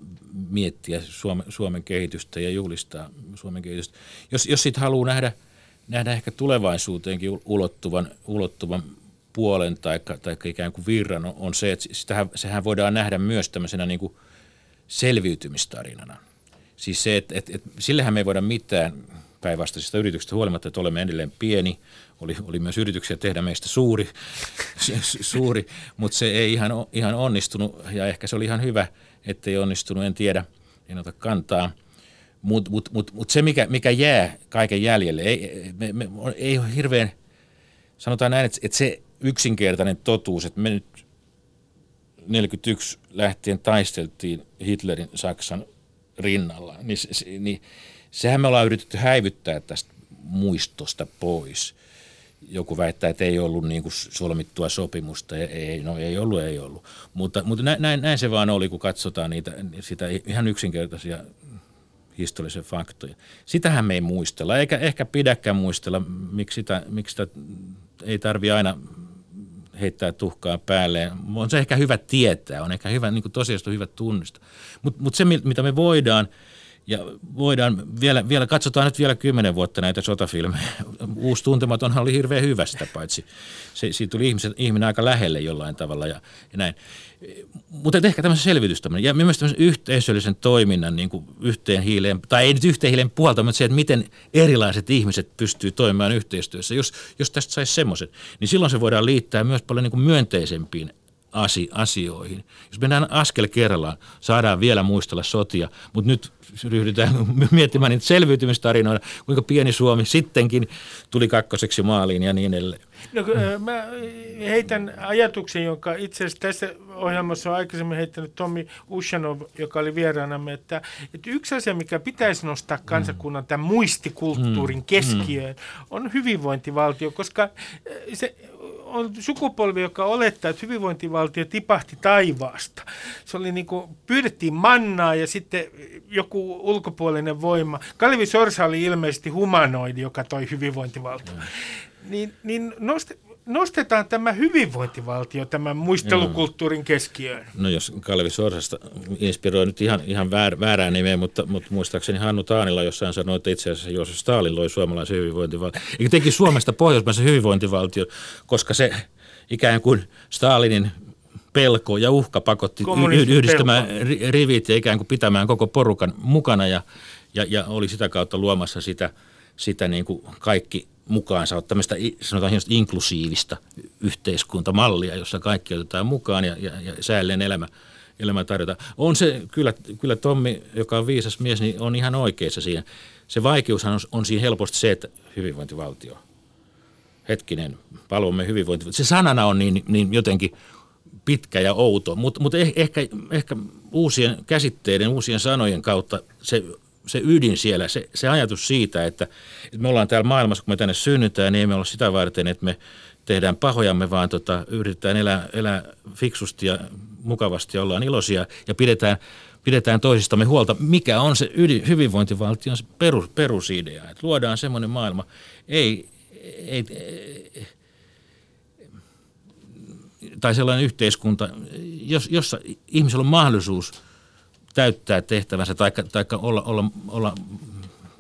miettiä Suomen, Suomen kehitystä ja juhlistaa Suomen kehitystä. Jos, jos sitten haluaa nähdä, nähdä ehkä tulevaisuuteenkin ulottuvan, ulottuvan puolen tai, tai ikään kuin virran on, on se, että sitähän, sehän voidaan nähdä myös tämmöisenä niin kuin selviytymistarinana. Siis se, että, että, että sillehän me ei voida mitään päinvastaisista yrityksistä huolimatta, että olemme edelleen pieni. Oli, oli myös yrityksiä tehdä meistä suuri, suuri mutta se ei ihan, ihan onnistunut ja ehkä se oli ihan hyvä, ettei onnistunut, en tiedä, en ota kantaa. Mutta mut, mut, mut se, mikä, mikä jää kaiken jäljelle, ei, me, me, ei ole hirveän, sanotaan näin, että, että se yksinkertainen totuus, että me nyt 41 lähtien taisteltiin Hitlerin Saksan rinnalla, niin, niin sehän me ollaan yritetty häivyttää tästä muistosta pois. Joku väittää, että ei ollut niin kuin solmittua sopimusta. Ei, no ei ollut, ei ollut. Mutta, mutta näin, näin se vaan oli, kun katsotaan niitä, sitä ihan yksinkertaisia historiallisia faktoja. Sitähän me ei muistella, eikä ehkä pidäkään muistella, miksi sitä, miksi sitä ei tarvi aina heittää tuhkaa päälle. On se ehkä hyvä tietää, on ehkä hyvä, niin kuin tosiaan hyvä tunnista. Mutta mut se, mitä me voidaan, ja voidaan vielä, vielä, katsotaan nyt vielä kymmenen vuotta näitä sotafilmejä. Uusi tuntematonhan oli hirveän hyvä sitä paitsi. Se, siitä tuli ihmisen, ihminen aika lähelle jollain tavalla ja, ja näin. Mutta ehkä tämmöisen selvitys tämmöinen, ja myös tämmöisen yhteisöllisen toiminnan niin kuin yhteen hiileen, tai ei nyt yhteen hiileen puolta, mutta se, että miten erilaiset ihmiset pystyy toimimaan yhteistyössä. Jos, jos tästä saisi semmoisen, niin silloin se voidaan liittää myös paljon niin kuin myönteisempiin asioihin. Jos mennään askel kerrallaan, saadaan vielä muistella sotia, mutta nyt ryhdytään miettimään niitä selviytymistarinoita, kuinka pieni Suomi sittenkin tuli kakkoseksi maaliin ja niin edelleen. No, mä heitän ajatuksen, jonka itse asiassa tässä ohjelmassa on aikaisemmin heittänyt Tommi Ushanov, joka oli vieraanamme, että, että yksi asia, mikä pitäisi nostaa kansakunnan tämän muistikulttuurin mm. keskiöön, on hyvinvointivaltio, koska se on sukupolvi, joka olettaa, että hyvinvointivaltio tipahti taivaasta. Se oli niin kuin, pyydettiin mannaa ja sitten joku ulkopuolinen voima. Kalvi Sorsa oli ilmeisesti humanoidi, joka toi hyvinvointivaltio. Mm. Niin, niin nosti, nostetaan tämä hyvinvointivaltio tämän muistelukulttuurin keskiöön. No jos Kalvi Sorsasta inspiroi nyt ihan, ihan väär, väärää nimeä, mutta, mutta muistaakseni Hannu Taanila jossain sanoi, että itse asiassa Joosef Stalin loi suomalaisen hyvinvointivaltion. Eikä teki Suomesta pohjoismaisen hyvinvointivaltio, koska se ikään kuin Stalinin pelko ja uhka pakotti yhdistämään pelko. rivit ja ikään kuin pitämään koko porukan mukana ja, ja, ja oli sitä kautta luomassa sitä, sitä niin kuin kaikki mukaansa ottaa tämmöistä sanotaan hienosti inklusiivista yhteiskuntamallia, jossa kaikki otetaan mukaan ja, ja, ja säälleen elämä, elämä tarjotaan. On se, kyllä, kyllä Tommi, joka on viisas mies, niin on ihan oikeassa siinä. Se vaikeushan on, on siinä helposti se, että hyvinvointivaltio, hetkinen, palvomme hyvinvointivaltio. Se sanana on niin, niin jotenkin pitkä ja outo, mutta mut eh, ehkä, ehkä uusien käsitteiden, uusien sanojen kautta se se ydin siellä, se, se ajatus siitä, että, että me ollaan täällä maailmassa, kun me tänne synnytään, niin ei me olla sitä varten, että me tehdään pahojamme, vaan tota, yritetään elää, elää fiksusti ja mukavasti ja ollaan iloisia ja pidetään, pidetään toisistamme huolta. Mikä on se ydin, hyvinvointivaltion perus, perusidea? Että luodaan semmoinen maailma, ei, ei, ei, tai sellainen yhteiskunta, jossa ihmisellä on mahdollisuus – täyttää tehtävänsä tai olla, olla, olla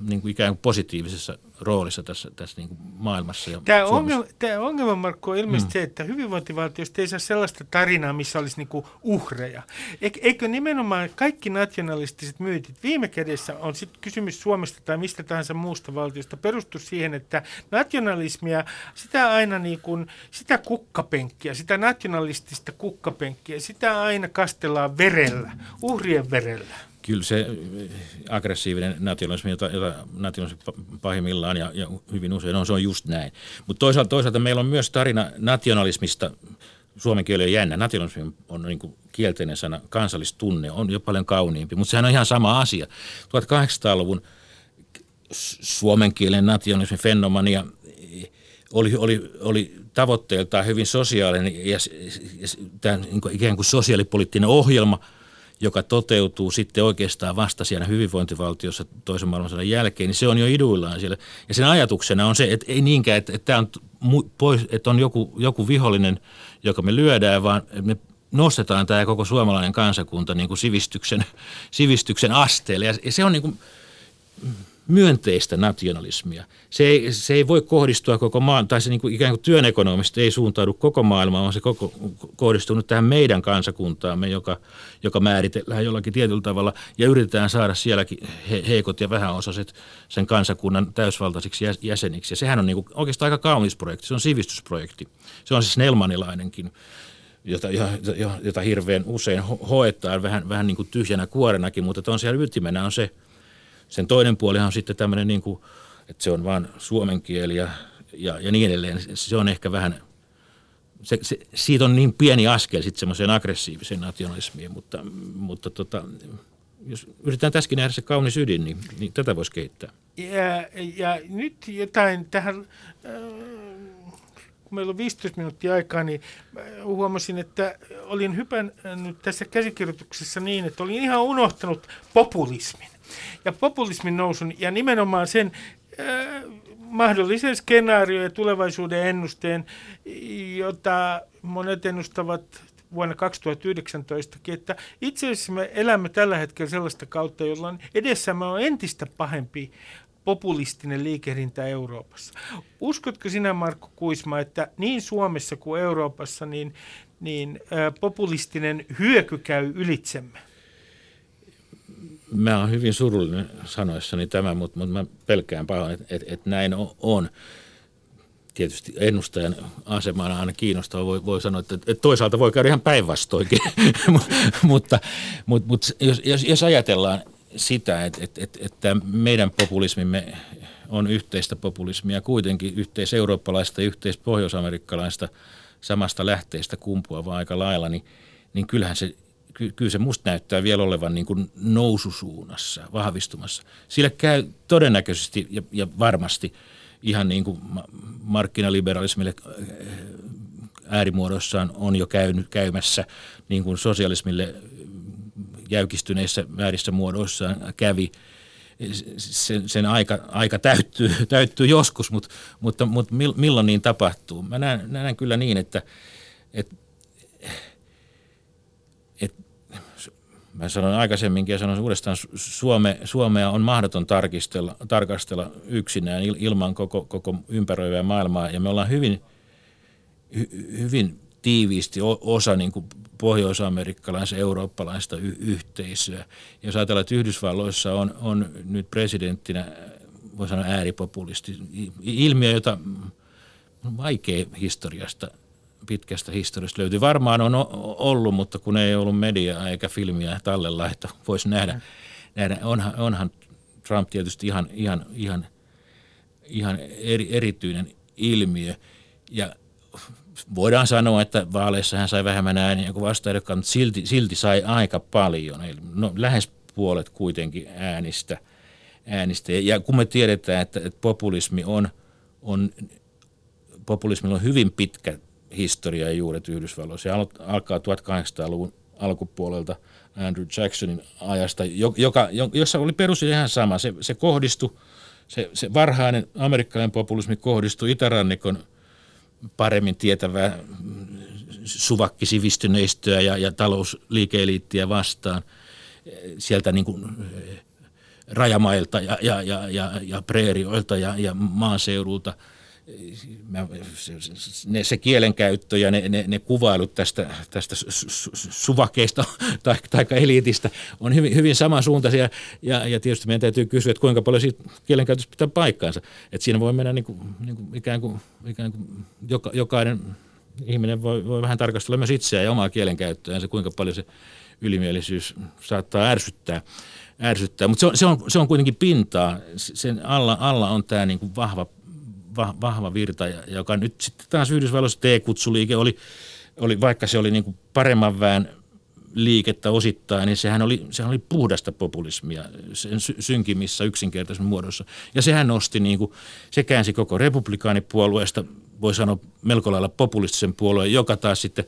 niin kuin ikään kuin positiivisessa roolissa tässä, tässä niin kuin maailmassa. Ja tämä, ongelma, tämä ongelma, Markku, on ilmeisesti mm. se, että hyvinvointivaltiosta ei saa sellaista tarinaa, missä olisi niin kuin uhreja. Eikö nimenomaan kaikki nationalistiset myytit, viime kädessä on sitten kysymys Suomesta tai mistä tahansa muusta valtiosta, perustu siihen, että nationalismia, sitä aina niin kuin, sitä kukkapenkkiä, sitä nationalistista kukkapenkkiä, sitä aina kastellaan verellä, uhrien verellä kyllä se aggressiivinen nationalismi, jota, jota nationalismi pahimmillaan ja, ja hyvin usein on, se on just näin. Mutta toisaalta, toisaalta meillä on myös tarina nationalismista, suomen kieli on jännä, nationalismi on niin kuin kielteinen sana, kansallistunne on jo paljon kauniimpi, mutta sehän on ihan sama asia. 1800-luvun suomen kielen nationalismin fenomania oli, oli, oli tavoitteeltaan hyvin sosiaalinen ja, ja, ja tämä niin kuin ikään kuin sosiaalipoliittinen ohjelma – joka toteutuu sitten oikeastaan vasta siellä hyvinvointivaltiossa toisen maailmansodan jälkeen, niin se on jo iduillaan siellä. Ja sen ajatuksena on se, että ei niinkään, että, että, on, pois, että on joku, joku vihollinen, joka me lyödään, vaan me nostetaan tämä koko suomalainen kansakunta niin kuin sivistyksen, sivistyksen asteelle. Ja se on niin kuin, myönteistä nationalismia. Se ei, se ei voi kohdistua koko maan, tai se niin kuin ikään kuin työn ekonomista ei suuntaudu koko maailmaan, vaan se koko, kohdistuu nyt tähän meidän kansakuntaamme, joka, joka määritellään jollakin tietyllä tavalla, ja yritetään saada sielläkin he, heikot ja vähäosaiset sen kansakunnan täysvaltaisiksi jäseniksi. Ja sehän on niin kuin oikeastaan aika kaunis projekti, se on sivistysprojekti. Se on siis Nelmanilainenkin jota, jota, jota hirveän usein hoetaan vähän, vähän niin kuin tyhjänä kuorenakin, mutta on siellä ytimenä on se – sen toinen puolihan on sitten tämmöinen, niin kuin, että se on vain suomen kieli ja, ja, ja niin edelleen. Se on ehkä vähän, se, se, siitä on niin pieni askel sitten semmoiseen aggressiiviseen nationalismiin, mutta, mutta tota, jos yritetään tässäkin nähdä se kaunis ydin, niin, niin tätä voisi kehittää. Ja, ja nyt jotain tähän, äh, kun meillä on 15 minuuttia aikaa, niin huomasin, että olin hypännyt tässä käsikirjoituksessa niin, että olin ihan unohtanut populismin ja populismin nousun ja nimenomaan sen, äh, mahdollisen skenaario ja tulevaisuuden ennusteen, jota monet ennustavat vuonna 2019, että itse asiassa me elämme tällä hetkellä sellaista kautta, jolla edessämme on entistä pahempi populistinen liikehdintä Euroopassa. Uskotko sinä, Markku Kuisma, että niin Suomessa kuin Euroopassa niin, niin ä, populistinen hyöky käy ylitsemme? Mä oon hyvin surullinen sanoessani tämä, mutta, mutta mä pelkään pahoin, että, että, että näin on tietysti ennustajan asemana aina kiinnostava. Voi, voi sanoa, että, että toisaalta voi käydä ihan päinvastoinkin, mutta, mutta, mutta jos, jos, jos ajatellaan sitä, että, että, että, että meidän populismimme on yhteistä populismia, kuitenkin yhteiseurooppalaista ja yhteispohjoisamerikkalaista samasta lähteestä kumpuavaa aika lailla, niin, niin kyllähän se, kyllä se musta näyttää vielä olevan niin kuin noususuunnassa, vahvistumassa. Sillä käy todennäköisesti ja, ja varmasti – ihan niin kuin markkinaliberalismille äh, äärimuodossaan on jo käynyt, käymässä, niin kuin sosialismille jäykistyneissä väärissä muodoissaan kävi. Sen, sen aika, aika täyttyy, täyttyy joskus, mutta, mutta, mutta milloin niin tapahtuu? Mä näen, näen kyllä niin, että, että, että mä sanoin aikaisemminkin ja sanon uudestaan, Suome, Suomea on mahdoton tarkistella, tarkastella yksinään ilman koko, koko ympäröivää maailmaa ja me ollaan hyvin, hy, hyvin tiiviisti osa niin kuin pohjois-amerikkalaista eurooppalaista y- yhteisöä. Jos ajatellaan, että Yhdysvalloissa on, on nyt presidenttinä, voi sanoa ääripopulisti, ilmiö, jota on vaikea historiasta pitkästä historiasta löytyy. Varmaan on ollut, mutta kun ei ollut mediaa eikä filmiä tallella, että voisi nähdä. Mm. nähdä. Onhan, onhan Trump tietysti ihan, ihan, ihan, ihan eri, erityinen ilmiö. Ja voidaan sanoa, että vaaleissa hän sai vähemmän ääniä kuin vastaehdokkaan, mutta silti, silti sai aika paljon. Eli no, lähes puolet kuitenkin äänistä. äänistä. Ja kun me tiedetään, että, että populismi on, on populismilla on hyvin pitkä historia ja juuret Yhdysvalloissa. Se alkaa 1800-luvun alkupuolelta Andrew Jacksonin ajasta, joka, jossa oli perus ihan sama. Se, se kohdistui, se, se varhainen amerikkalainen populismi kohdistui itärannikon paremmin tietävää suvakkisivistyneistöä ja, ja talousliikeeliittiä vastaan sieltä niin kuin rajamailta ja, ja, ja, ja, ja preerioilta ja, ja maaseudulta – mä, ne, se kielenkäyttö ja ne, ne, ne kuvailut tästä, tästä su, suvakeista tai, tai eliitistä on hyvin, hyvin samansuuntaisia. Ja, ja tietysti meidän täytyy kysyä, että kuinka paljon siitä kielenkäytöstä pitää paikkaansa. Että siinä voi mennä niin kuin, niin kuin ikään kuin, ikään kuin joka, jokainen ihminen voi, voi vähän tarkastella myös itseään ja omaa kielenkäyttöään, se kuinka paljon se ylimielisyys saattaa ärsyttää ärsyttää. Mutta se on, se, on, se on kuitenkin pintaa. Sen alla, alla on tämä niin vahva vahva virta, joka nyt sitten taas Yhdysvalloissa T-kutsuliike oli, oli, vaikka se oli niin kuin paremman väen liikettä osittain, niin sehän oli, sehän oli puhdasta populismia sen synkimissä yksinkertaisen muodossa. Ja sehän nosti, niin kuin, se käänsi koko republikaanipuolueesta, voi sanoa melko lailla populistisen puolueen, joka taas sitten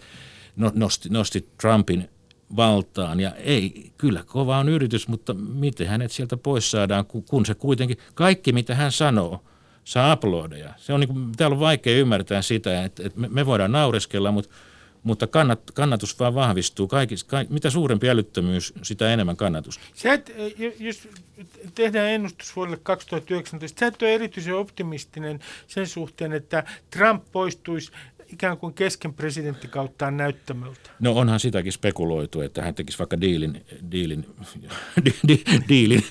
no, nosti, nosti Trumpin valtaan. Ja ei, kyllä kova on yritys, mutta miten hänet sieltä pois saadaan, kun se kuitenkin, kaikki mitä hän sanoo – saa aplodeja. Se on niin kuin, täällä on vaikea ymmärtää sitä, että, että me voidaan naureskella, mutta, mutta kannat, kannatus vaan vahvistuu. Kaikis, kaik, mitä suurempi älyttömyys, sitä enemmän kannatus. Sä et, jos tehdään ennustus vuodelle 2019, sä et ole erityisen optimistinen sen suhteen, että Trump poistuisi ikään kuin kesken presidenttikauttaan näyttämöltä? No onhan sitäkin spekuloitu, että hän tekisi vaikka diilin, diilin, di, di, diilin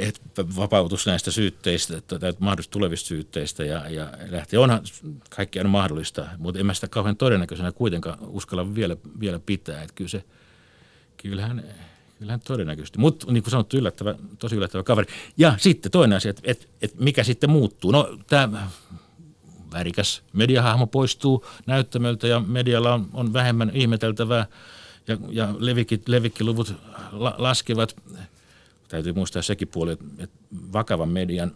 että vapautus näistä syytteistä, tai mahdollisesti tulevista syytteistä ja, ja lähtee. Onhan kaikki on mahdollista, mutta en mä sitä kauhean todennäköisenä kuitenkaan uskalla vielä, vielä pitää. Että kyllä se, kyllähän, kyllähän todennäköisesti. Mutta niin kuin sanottu, yllättävä, tosi yllättävä kaveri. Ja sitten toinen asia, että, että, että mikä sitten muuttuu. No tämä värikäs mediahahmo poistuu näyttämöltä ja medialla on, on vähemmän ihmeteltävää ja, ja levikit, levikkiluvut la, laskevat. Täytyy muistaa sekin puoli, että vakavan median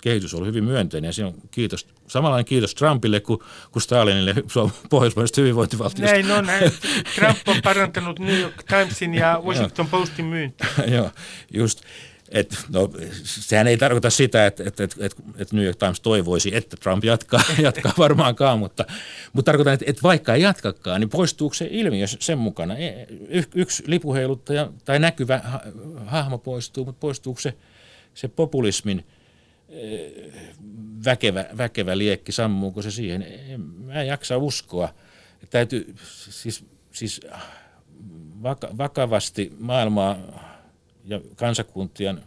kehitys on hyvin myönteinen ja se on kiitos, samanlainen kiitos Trumpille kuin, kuin Stalinille pohjoismaisesta hyvinvointivaltiosta. Näin on, näin. Trump on parantanut New York Timesin ja Washington Postin myyntiä. Joo, just. Et, no, sehän ei tarkoita sitä, että, että, että, että New York Times toivoisi, että Trump jatkaa, jatkaa varmaankaan, mutta, mutta tarkoitan, että, että vaikka ei jatkakaan, niin poistuuko se ilmiö sen mukana? E, y, yksi lipuheiluttaja tai näkyvä hahmo poistuu, mutta poistuuko se, se populismin e, väkevä, väkevä liekki, sammuuko se siihen? Mä en jaksa uskoa. Täytyy siis, siis vakavasti maailmaa ja kansakuntien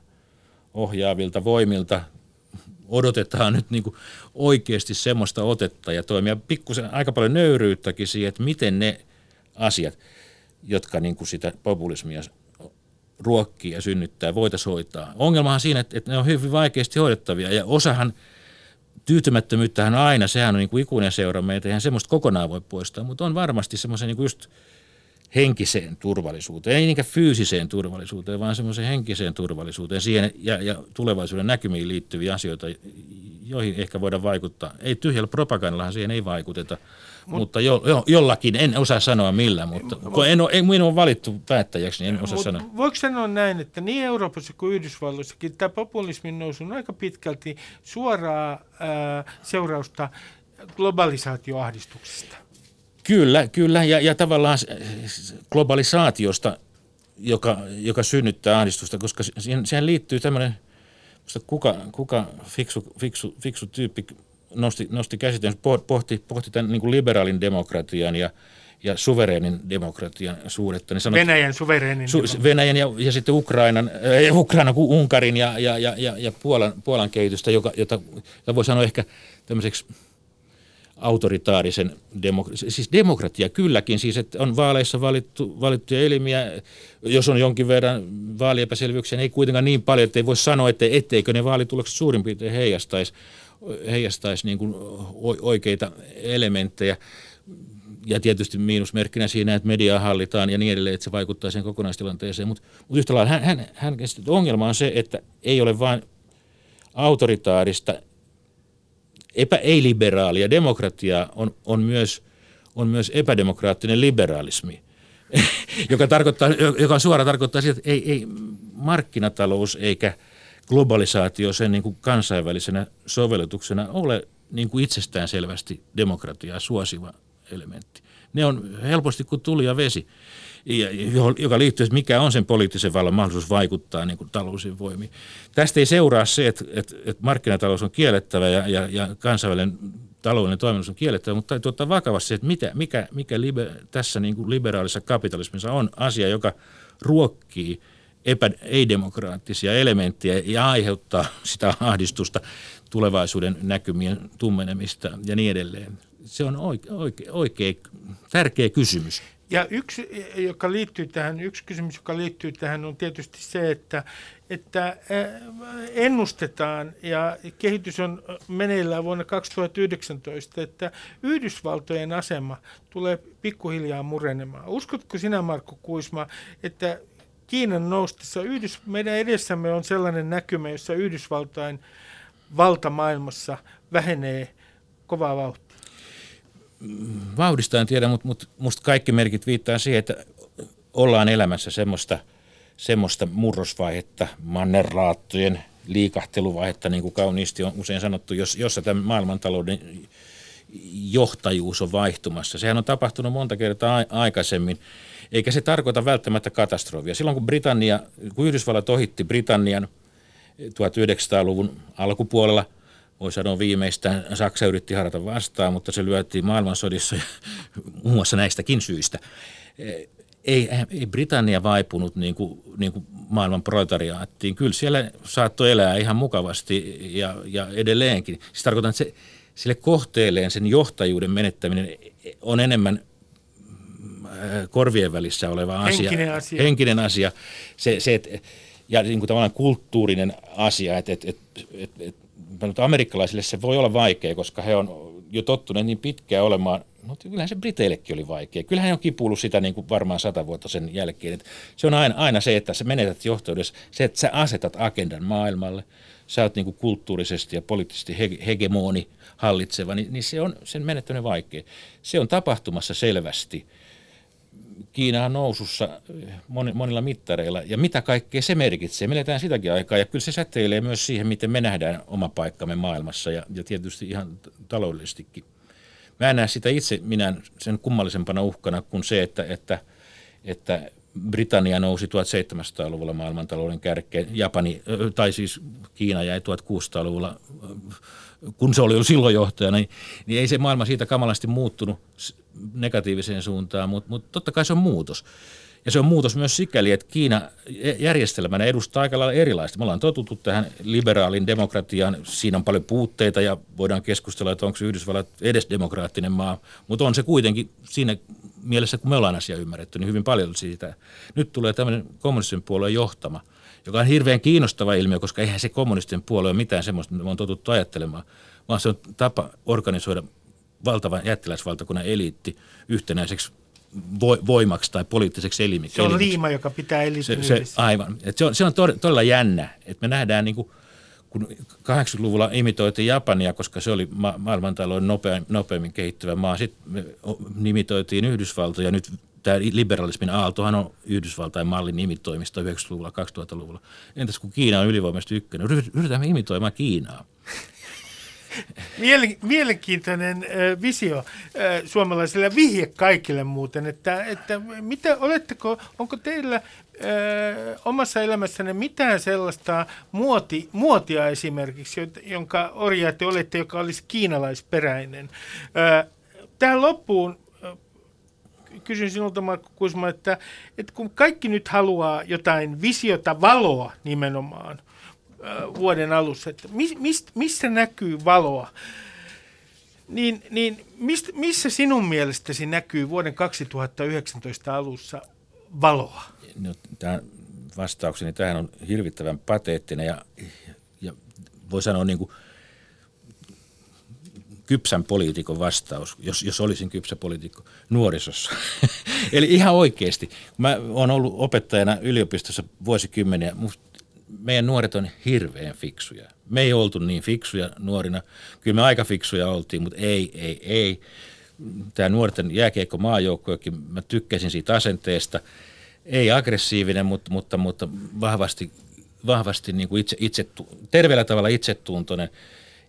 ohjaavilta voimilta odotetaan nyt niin kuin oikeasti semmoista otetta ja toimia pikkusen aika paljon nöyryyttäkin siihen, että miten ne asiat, jotka niin kuin sitä populismia ruokkii ja synnyttää, voitaisiin hoitaa. Ongelmahan siinä, että, että ne on hyvin vaikeasti hoidettavia ja osahan tyytymättömyyttähän aina, sehän on niin kuin ikuinen seura meitä, eihän semmoista kokonaan voi poistaa, mutta on varmasti semmoisen niin kuin just – henkiseen turvallisuuteen, ei niinkään fyysiseen turvallisuuteen, vaan semmoiseen henkiseen turvallisuuteen siihen ja, ja tulevaisuuden näkymiin liittyviä asioita, joihin ehkä voidaan vaikuttaa. Ei tyhjällä propagandallahan siihen ei vaikuteta, Mut, mutta jo, jo, jollakin, en osaa sanoa millä, mutta kun en ole, ei, minun on valittu päättäjäksi, niin en osaa sanoa. Voiko sanoa näin, että niin Euroopassa kuin Yhdysvalloissakin tämä populismin nousu on aika pitkälti suoraa ää, seurausta globalisaatioahdistuksesta? Kyllä, kyllä. Ja, ja tavallaan globalisaatiosta, joka, joka synnyttää ahdistusta, koska siihen, siihen liittyy tämmöinen, kuka, kuka fiksu, fiksu, fiksu tyyppi nosti, nosti käsitteen, pohti, pohti tämän niin kuin liberaalin demokratian ja, ja suvereenin demokratian suuretta. Niin sanot, Venäjän suvereenin su, Venäjän ja, ja sitten Ukrainan, äh, Ukraina, Unkarin ja, ja, ja, ja, ja Puolan, Puolan kehitystä, joka, jota, jota voi sanoa ehkä tämmöiseksi autoritaarisen demokratian, siis demokratia kylläkin, siis että on vaaleissa valittu, valittuja elimiä, jos on jonkin verran vaaliepäselvyyksiä, niin ei kuitenkaan niin paljon, että ei voi sanoa, että etteikö ne vaalitulokset suurin piirtein heijastaisi, heijastaisi niin kuin oikeita elementtejä. Ja tietysti miinusmerkkinä siinä, että mediaa hallitaan ja niin edelleen, että se vaikuttaa sen kokonaistilanteeseen. Mutta mut yhtä lailla hän, hän, hän, ongelma on se, että ei ole vain autoritaarista epä, ei-liberaalia demokratiaa on, on, myös, on myös epädemokraattinen liberaalismi, joka, tarkoittaa, joka suora tarkoittaa sitä, että ei, ei markkinatalous eikä globalisaatio sen niin kuin kansainvälisenä sovellutuksena ole niin kuin itsestään selvästi demokratiaa suosiva elementti. Ne on helposti kuin tuli ja vesi joka liittyy, että mikä on sen poliittisen vallan mahdollisuus vaikuttaa niin talousin voimiin. Tästä ei seuraa se, että, että, että markkinatalous on kiellettävä ja, ja, ja kansainvälinen taloudellinen toiminnus on kiellettävä, mutta täytyy ottaa vakavasti se, että mitä, mikä, mikä liber, tässä niin kuin liberaalissa kapitalismissa on asia, joka ruokkii epä, ei-demokraattisia elementtejä ja aiheuttaa sitä ahdistusta, tulevaisuuden näkymien tummenemista ja niin edelleen. Se on oikea, oikea, oikea tärkeä kysymys. Ja yksi, joka liittyy tähän, yksi kysymys, joka liittyy tähän, on tietysti se, että, että ennustetaan ja kehitys on meneillään vuonna 2019, että Yhdysvaltojen asema tulee pikkuhiljaa murenemaan. Uskotko sinä, Markku Kuisma, että Kiinan noustessa Yhdys, meidän edessämme on sellainen näkymä, jossa Yhdysvaltain valta maailmassa vähenee kovaa vauhtia? Vauhdista en tiedä, mutta, mutta musta kaikki merkit viittaa siihen, että ollaan elämässä semmoista, semmoista murrosvaihetta, mannerlaattojen liikahteluvaihetta, niin kuin kauniisti on usein sanottu, jos, jossa tämä maailmantalouden johtajuus on vaihtumassa. Sehän on tapahtunut monta kertaa aikaisemmin, eikä se tarkoita välttämättä katastrofia. Silloin kun Britannia, kun Yhdysvallat ohitti Britannian 1900-luvun alkupuolella – voi sanoa viimeistään, Saksa yritti harata vastaan, mutta se lyötiin maailmansodissa muun muassa näistäkin syistä. Ei, ei Britannia vaipunut niin kuin, niin kuin maailman proletariaattiin. Kyllä siellä saattoi elää ihan mukavasti ja, ja edelleenkin. Siis tarkoitan, että se, sille kohteelleen sen johtajuuden menettäminen on enemmän äh, korvien välissä oleva asia. Henkinen asia. Henkinen asia. Se, se, et, ja niin kuin tavallaan kulttuurinen asia, että et, et, et, et amerikkalaisille se voi olla vaikea, koska he on jo tottuneet niin pitkään olemaan, no kyllähän se Briteillekin oli vaikea. Kyllähän he on kipuillut sitä niin kuin varmaan sata vuotta sen jälkeen. Että se on aina, aina se, että sä menetät johtajuudessa, se, että sä asetat agendan maailmalle, sä oot niin kuin kulttuurisesti ja poliittisesti hegemoni hallitseva, niin, niin se on sen menettäminen vaikea. Se on tapahtumassa selvästi Kiina on nousussa monilla mittareilla. Ja mitä kaikkea se merkitsee? Me eletään sitäkin aikaa ja kyllä se säteilee myös siihen, miten me nähdään oma paikkamme maailmassa ja, ja tietysti ihan taloudellisestikin. Mä en näe sitä itse minä sen kummallisempana uhkana kuin se, että, että, että Britannia nousi 1700-luvulla maailmantalouden kärkeen, Japani, tai siis Kiina jäi 1600-luvulla, kun se oli jo silloin johtajana, niin, niin ei se maailma siitä kamalasti muuttunut negatiiviseen suuntaan, mutta, mutta totta kai se on muutos. Ja se on muutos myös sikäli, että Kiina järjestelmänä edustaa aika lailla erilaista. Me ollaan totuttu tähän liberaalin demokratiaan. Siinä on paljon puutteita ja voidaan keskustella, että onko Yhdysvallat edes demokraattinen maa. Mutta on se kuitenkin siinä mielessä, kun me ollaan asia ymmärretty, niin hyvin paljon siitä. Nyt tulee tämmöinen kommunistisen puolueen johtama, joka on hirveän kiinnostava ilmiö, koska eihän se kommunistisen puolue ole mitään semmoista, mitä me on totuttu ajattelemaan, vaan se on tapa organisoida valtavan jättiläisvaltakunnan eliitti yhtenäiseksi voimaksi tai poliittiseksi elimiksi. Se on liima, joka pitää eliitin se, se, Aivan. Et se on, se on todella jännä, että me nähdään niin kuin, kun 80-luvulla imitoitiin Japania, koska se oli ma- maailmantalouden nopein, nopeimmin kehittyvä maa, sitten me nimitoitiin Yhdysvaltoja, nyt tämä liberalismin aaltohan on Yhdysvaltain mallin imitoimista 90-luvulla, 2000-luvulla. Entäs kun Kiina on ylivoimaisesti ykkönen, yritetään imitoimaan Kiinaa. Mielenkiintoinen visio suomalaisille vihje kaikille muuten, että, että mitä, oletteko, onko teillä omassa elämässänne mitään sellaista muoti, muotia esimerkiksi, jonka orjaa te olette, joka olisi kiinalaisperäinen. tähän loppuun kysyn sinulta Markku Kusma, että, että kun kaikki nyt haluaa jotain visiota, valoa nimenomaan – vuoden alussa, että mis, mis, missä näkyy valoa, niin, niin mist, missä sinun mielestäsi näkyy vuoden 2019 alussa valoa? No, tämä vastaukseni tähän on hirvittävän pateettinen ja, ja voi sanoa niin kuin kypsän poliitikon vastaus, jos, jos olisin kypsä poliitikko nuorisossa. Eli ihan oikeasti, mä oon ollut opettajana yliopistossa vuosikymmeniä, musta meidän nuoret on hirveän fiksuja. Me ei oltu niin fiksuja nuorina. Kyllä me aika fiksuja oltiin, mutta ei, ei, ei. Tämä nuorten jääkiekko maajoukkojakin, mä tykkäsin siitä asenteesta. Ei aggressiivinen, mutta, mutta, mutta vahvasti, vahvasti niin kuin itse, itse, terveellä tavalla itsetuntoinen.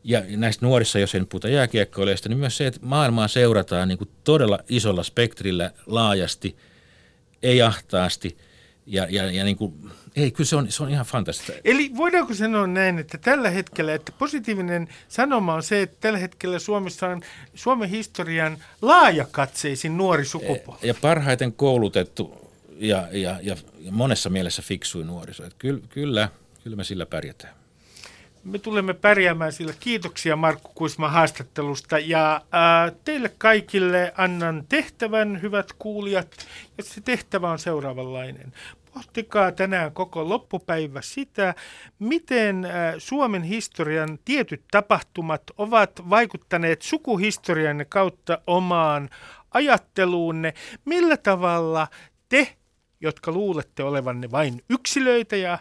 Ja näistä nuorissa, jos en puhuta jääkiekkoilijasta, niin myös se, että maailmaa seurataan niin kuin todella isolla spektrillä laajasti, ei ahtaasti – ja, ja, ja niin kuin, ei, kyllä se on, se on ihan fantastista. Eli voidaanko sanoa näin, että tällä hetkellä, että positiivinen sanoma on se, että tällä hetkellä Suomessa on Suomen historian laajakatseisin nuori sukupolvi. Ja parhaiten koulutettu ja, ja, ja, ja monessa mielessä fiksui nuoriso. Että kyllä, kyllä, kyllä me sillä pärjätään. Me tulemme pärjäämään sillä. Kiitoksia Markku Kuisma haastattelusta ja ää, teille kaikille annan tehtävän, hyvät kuulijat. Ja se tehtävä on seuraavanlainen. Pohtikaa tänään koko loppupäivä sitä, miten Suomen historian tietyt tapahtumat ovat vaikuttaneet sukuhistorianne kautta omaan ajatteluunne. Millä tavalla te, jotka luulette olevanne vain yksilöitä ja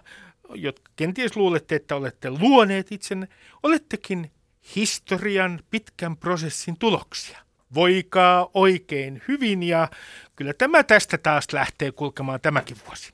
jotka kenties luulette, että olette luoneet itsenne, olettekin historian pitkän prosessin tuloksia. Voikaa oikein hyvin ja kyllä tämä tästä taas lähtee kulkemaan tämäkin vuosi.